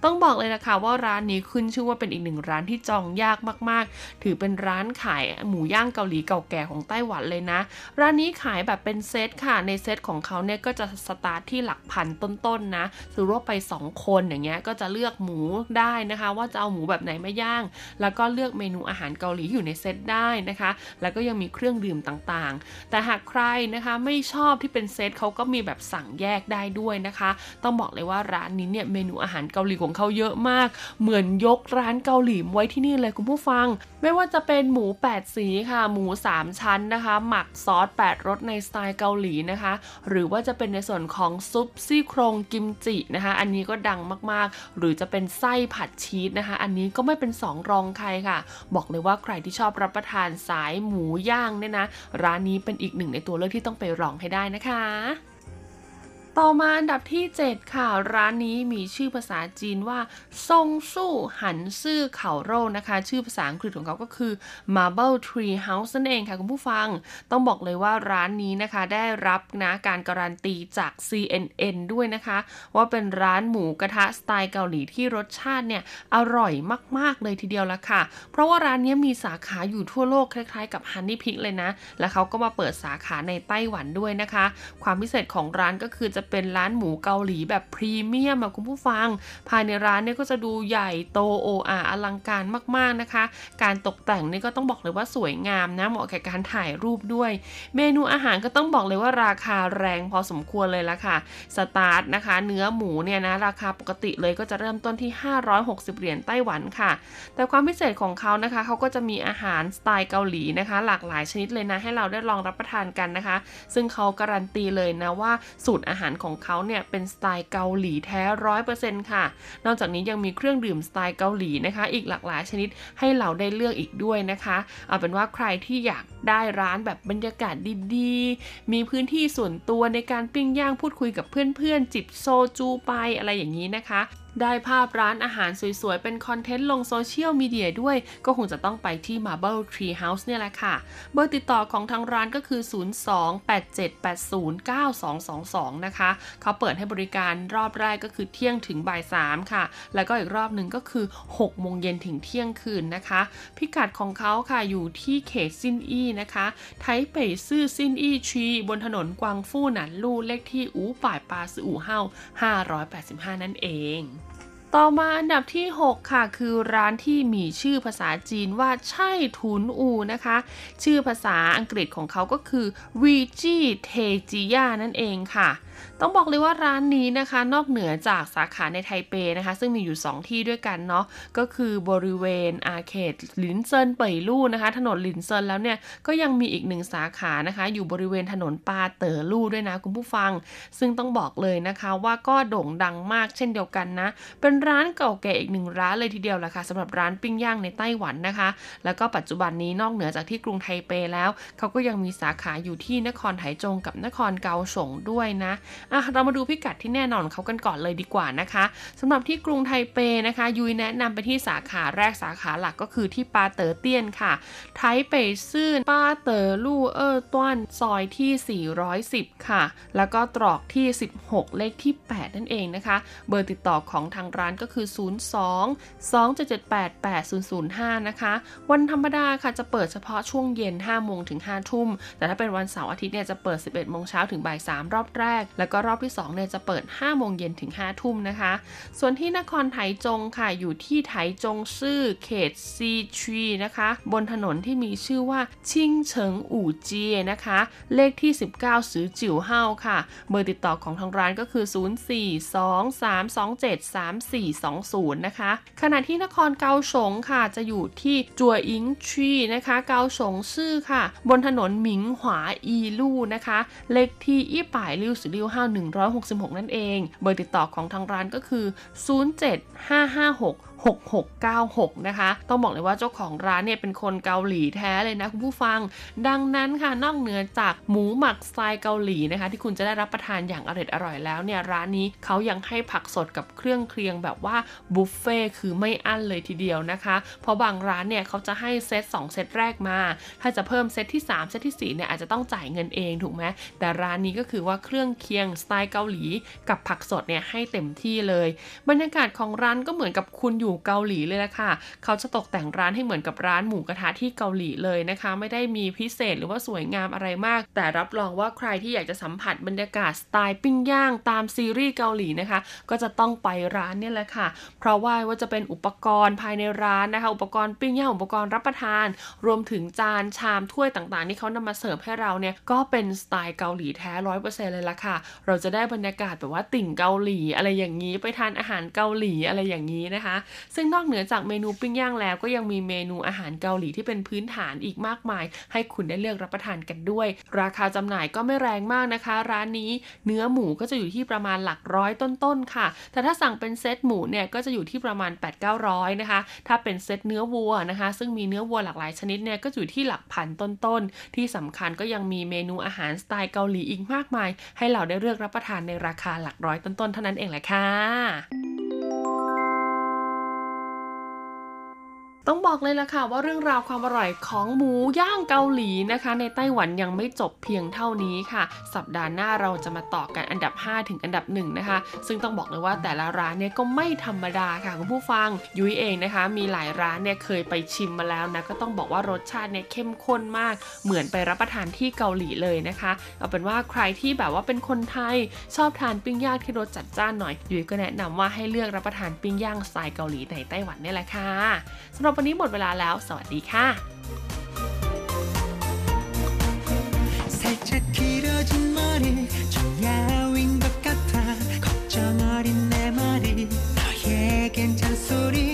ต้องบอกเลยนะคะว่าร้านนี้ขึ้นชื่อว่าเป็นอีกหนึ่งร้านที่จองยากมากๆ ถือเป็นร้านขายหมูย่างเกาหลีเก่าแก่ของไต้หวันเลยนะ ร้านนี้ขายแบบเป็นเซตค่ะ ในเซตของเขาเนี่ยก็จะสตาร์ทที่หลักพันต้นๆนะสมมติว่าไป 2 คนอย่างเงี้ยก็จะเลือกหมูได้นะคะ ว่าจะเอาหมูแบบไหนมาย่าง แล้วก็เลือกเมนูอาหารเกาหลีอยู่ในเซตได้นะคะ แล้วก็ยังมีเครื่องดื่มต่างๆ แต่หากใครนะคะไม่ชอบที่เป็นเซตเขาก็มีแบบสั่งแยกได้ด้วยนะคะ ต้องบอกเลยว่าร้านนี้เนี่ยเมนูอาหารเกาหลีของเขาเยอะมาก เหมือนยกร้านเกาหลีไว้ที่นี่เลยคุณผู้ฟัง ไม่ว่าจะเป็นหมู 8 สีค่ะ หมู 3 ชั้นนะคะ หมักซอส 8รสในสไตล์เกาหลีนะคะ หรือว่าจะเป็นในส่วนของซุปซี่โครงกิมจินะคะ อันนี้ก็ดังมากๆ หรือจะเป็นไส้ผัดชีสนะคะ อันนี้ก็ไม่เป็นสองรองใครค่ะ บอกเลยว่าใครที่ชอบรับประทานสายหมูย่างเนี่ยนะ ร้านนี้เป็นอีกหนึ่งในตัวเลือกที่ต้องไปลองให้ได้นะคะ ต่อมาอันดับที่ 7 ค่ะ ร้านนี้มีชื่อภาษาจีนว่าซงสู้หันซื่อเขาโร่นะคะ ชื่อภาษาอังกฤษของเขาก็คือ Marble Tree House นั่นเองค่ะ คุณผู้ฟัง ต้องบอกเลยว่าร้านนี้นะคะได้รับนะการการันตีจาก CNN ด้วยนะคะ ว่าเป็นร้านหมูกระทะสไตล์เกาหลีที่รสชาติเนี่ยอร่อยมาก ๆ เลยทีเดียวละค่ะ เพราะว่าร้านนี้มีสาขาอยู่ทั่วโลกคล้ายๆ กับ Honey Pig เลยนะ และเขาก็มาเปิดสาขาในไต้หวันด้วยนะคะ ความพิเศษของร้านก็คือจะเป็นร้านหมูเกาหลีแบบพรีเมียมอะคุณผู้ฟัง ภายในร้านเนี่ยก็จะดูใหญ่โตโออาอลังการมากๆนะคะ การตกแต่งนี่ก็ต้องบอกเลยว่าสวยงามนะเหมาะแก่การถ่ายรูปด้วย เมนูอาหารก็ต้องบอกเลยว่าราคาแรงพอสมควรเลยละค่ะสตาร์ทนะคะ เนื้อหมูเนี่ยนะราคาปกติเลยก็จะเริ่มต้นที่ 560 เหรียญไต้หวันค่ะ แต่ความพิเศษของเขานะคะเขาก็จะมีอาหารสไตล์เกาหลีนะคะ หลากหลายชนิดเลยนะให้เราได้ลองรับประทานกันนะคะ ซึ่งเขาการันตีเลยนะว่าสูตรอาหารของเขาเนี่ยเป็นสไตล์เกาหลีแท้ร้อยเปอร์เซ็นต์ค่ะ นอกจากนี้ยังมีเครื่องดื่มสไตล์เกาหลีนะคะ อีกหลากหลายชนิดให้เราได้เลือกอีกด้วยนะคะ เอาเป็นว่าใครที่อยากได้ร้านแบบบรรยากาศดีๆ มีพื้นที่ส่วนตัวในการปิ้งย่างพูดคุยกับเพื่อนๆ จิบโซจูไปอะไรอย่างนี้นะคะ ได้ภาพร้านอาหารสวยๆ เป็นคอนเทนต์ลงโซเชียลมีเดียด้วย ก็คงจะต้องไปที่ Marble Tree House เนี่ยแหละค่ะ เบอร์ติดต่อของทางร้านก็คือ 02-8780-9222 นะคะ เขาเปิดให้บริการรอบแรกก็คือเที่ยงถึงบ่าย3ค่ะ แล้วก็อีกรอบหนึ่งก็คือ 6 โมงเย็นถึงเที่ยงคืนนะคะ พิกัดของเขาค่ะอยู่ที่เขตซินอี้นะคะไทเป่ซื่อซินอี้ทรีบนถนนกวางฟู่หนันลู่เลขที่อูป่ายปาซืออูเฮา585 นั่นเอง ต่อมาอันดับที่ 6 ค่ะ คือร้านที่มีชื่อภาษาจีนว่าใช่ทุนอูนะคะ ชื่อภาษาอังกฤษของเขาก็คือวีจีเทจิยานั่นเองค่ะ ต้องบอกเลยว่าร้านนี้นะคะ นอกเหนือจากสาขาในไทเปนะคะ ซึ่งมีอยู่ 2 ที่ด้วยกันเนาะก็คือบริเวณอาเขตหลินเซินเป่ยลู่นะคะ ถนนหลินเซินแล้วเนี่ยก็ยังมีอีกหนึ่งสาขานะคะ อยู่บริเวณถนนปาเต๋อลู่ด้วยนะคุณผู้ฟัง ซึ่งต้องบอกเลยนะคะว่าก็โด่งดังมากเช่นเดียวกันนะ เป็นร้านเก่าแก่อีกหนึ่งร้านเลยทีเดียวแหละค่ะสำหรับร้านปิ้งย่างในไต้หวันนะคะ แล้วก็ปัจจุบันนี้นอกเหนือจากที่กรุงไทเปแล้วเขาก็ยังมีสาขาอยู่ที่นครไถจงกับนครเกาสงด้วยนะอะเรามาดูพิกัดที่แน่นอนเขากันก่อนเลยดีกว่านะคะสำหรับที่กรุงไทเปนะคะ ยุยแนะนำไปที่สาขาแรกสาขาหลักก็คือที่ปาเต๋อเตียนค่ะไทเปซื่อปาเต๋อลู่เออต้วนซอยที่ 410 ค่ะ แล้วก็ตรอกที่ 16 เลขที่ 8 นั่นเองนะคะ เบอร์ติดต่อของทางร้านก็คือ 02 2778 8005 นะคะ วันธรรมดาค่ะจะเปิดเฉพาะช่วงเย็น5โมงถึง5ทุ่ม แต่ถ้าเป็นวันเสาร์อาทิตย์เนี่ยจะเปิด 11โมงเช้าถึงบ่าย3รอบแรก แล้วก็รอบที่ 2เนี่ยจะเปิด 5 โมงเย็นถึง 5 ทุ่มนะคะ ส่วนที่นครไถจงค่ะ อยู่ที่ไถจงซื่อเขตซีชีนะคะ บนถนนที่มีชื่อว่าชิงเฉิงอู่เจียนะคะ เลขที่ 19สือจิ๋วเฮาค่ะ เบอร์ติดต่อของทางร้านก็คือ 0423273420 นะคะ ขณะที่นครเกาสงค่ะ จะอยู่ที่จัวอิงชีนะคะ เกาสงซื่อค่ะ บนถนนหมิงหวาอีลู่นะคะ เลขที่อี้ป่ายริ้วสือริ้วห้า166 นั่นเอง เบอร์ติดต่อของทางร้านก็คือ 07556 6696 นะคะ ต้องบอกเลยว่าเจ้าของร้านเนี่ยเป็นคนเกาหลีแท้เลยนะคุณผู้ฟัง ดังนั้นค่ะนอกเหนือจากหมูหมักสไตล์เกาหลีนะคะ ที่คุณจะได้รับประทานอย่างอร่อยอร่อยแล้วเนี่ยร้านนี้เขายังให้ผักสดกับเครื่องเคียงแบบว่าบุฟเฟ่คือไม่อั้นเลยทีเดียวนะคะ เพราะบางร้านเนี่ยเขาจะให้เซต2 เซตแรกมา ถ้าจะเพิ่มเซตที่ 3 เซตที่ 4 เนี่ยอาจจะต้องจ่ายเงินเองถูกไหมแต่ร้านนี้ก็คือว่าเครื่องเคียงสไตล์เกาหลี กับผักสดเนี่ยให้เต็มที่เลย บรรยากาศของร้านก็เหมือนกับคุณอยู่เกาหลีเลยละค่ะ เขาจะตกแต่งร้านให้เหมือนกับร้านหมูกระทะที่เกาหลีเลยนะคะ ไม่ได้มีพิเศษหรือว่าสวยงามอะไรมาก แต่รับรองว่าใครที่อยากจะสัมผัสบรรยากาศสไตล์ปิ้งย่างตามซีรีส์เกาหลีนะคะ ก็จะต้องไปร้านเนี่ยแหละค่ะ เพราะว่าว่าจะเป็นอุปกรณ์ภายในร้านนะคะ อุปกรณ์ปิ้งย่างอุปกรณ์รับประทาน รวมถึงจานชามถ้วยต่างๆ ที่เขานำมาเสิร์ฟให้เราเนี่ยก็เป็นสไตล์เกาหลีแท้ร้อยเปอร์เซ็นต์เลยละค่ะ เราจะได้บรรยากาศแบบว่าติ่งเกาหลีอะไรอย่างนี้ไปทานอาหารเกาหลีอะไรอย่างนี้นะคะซึ่งนอกเหนือจากเมนูปิ้งย่างแล้วก็ยังมีเมนูอาหารเกาหลีที่เป็นพื้นฐานอีกมากมาย ให้คุณได้เลือกรับประทานกันด้วย ราคาจำหน่ายก็ไม่แรงมากนะคะ ร้านนี้เนื้อหมูก็จะอยู่ที่ประมาณหลักร้อยต้นๆค่ะ แต่ถ้าสั่งเป็นเซตหมูเนี่ยก็จะอยู่ที่ประมาณ 8 9 0 0นะคะ ถ้าเป็นเซตเนื้อวัวนะคะ ซึ่งมีเนื้อวัวหลากหลายชนิดเนี่ยก็อยู่ที่หลักพันต้นๆ ที่สำคัญก็ยังมีเมนูอาหารสไตล์เกาหลีอีกมากมาย ให้เราได้ได้เลือกรับประทานในราคาหลักร้อยต้นๆ เท่านั้นเองแหละค่ะ ต้องบอกเลยล่ะค่ะว่าเรื่องราวความอร่อยของหมูย่างเกาหลีนะคะ ในไต้หวันยังไม่จบเพียงเท่านี้ค่ะ สัปดาห์หน้าเราจะมาต่อกันอันดับ 5 ถึงอันดับ1นะคะ ซึ่งต้องบอกเลยว่าแต่ละร้านเนี่ยก็ไม่ธรรมดาค่ะคุณผู้ฟังยุ้ยเองนะคะ มีหลายร้านเนี่ยเคยไปชิมมาแล้วนะก็ต้องบอกว่ารสชาติเนี่ยเข้มข้นมาก เหมือนไปรับประทานที่เกาหลีเลยนะคะเอาเป็นว่าใครที่แบบว่าเป็นคนไทยชอบทานปิ้งย่างที่รสจัดจ้านหน่อยยุ้ยก็แนะนำว่าให้เลือกรับประทานปิ้งย่างสไตล์เกาหลีในไต้หวันนี่แหละค่ะสำหรับรับวันนี้หมดเวลาแล้ว สวัสดีค่ะ 살짝 길어진 머리 좀 야윈 것 같아 걱정 어린 내 말이 너에겐 잔소리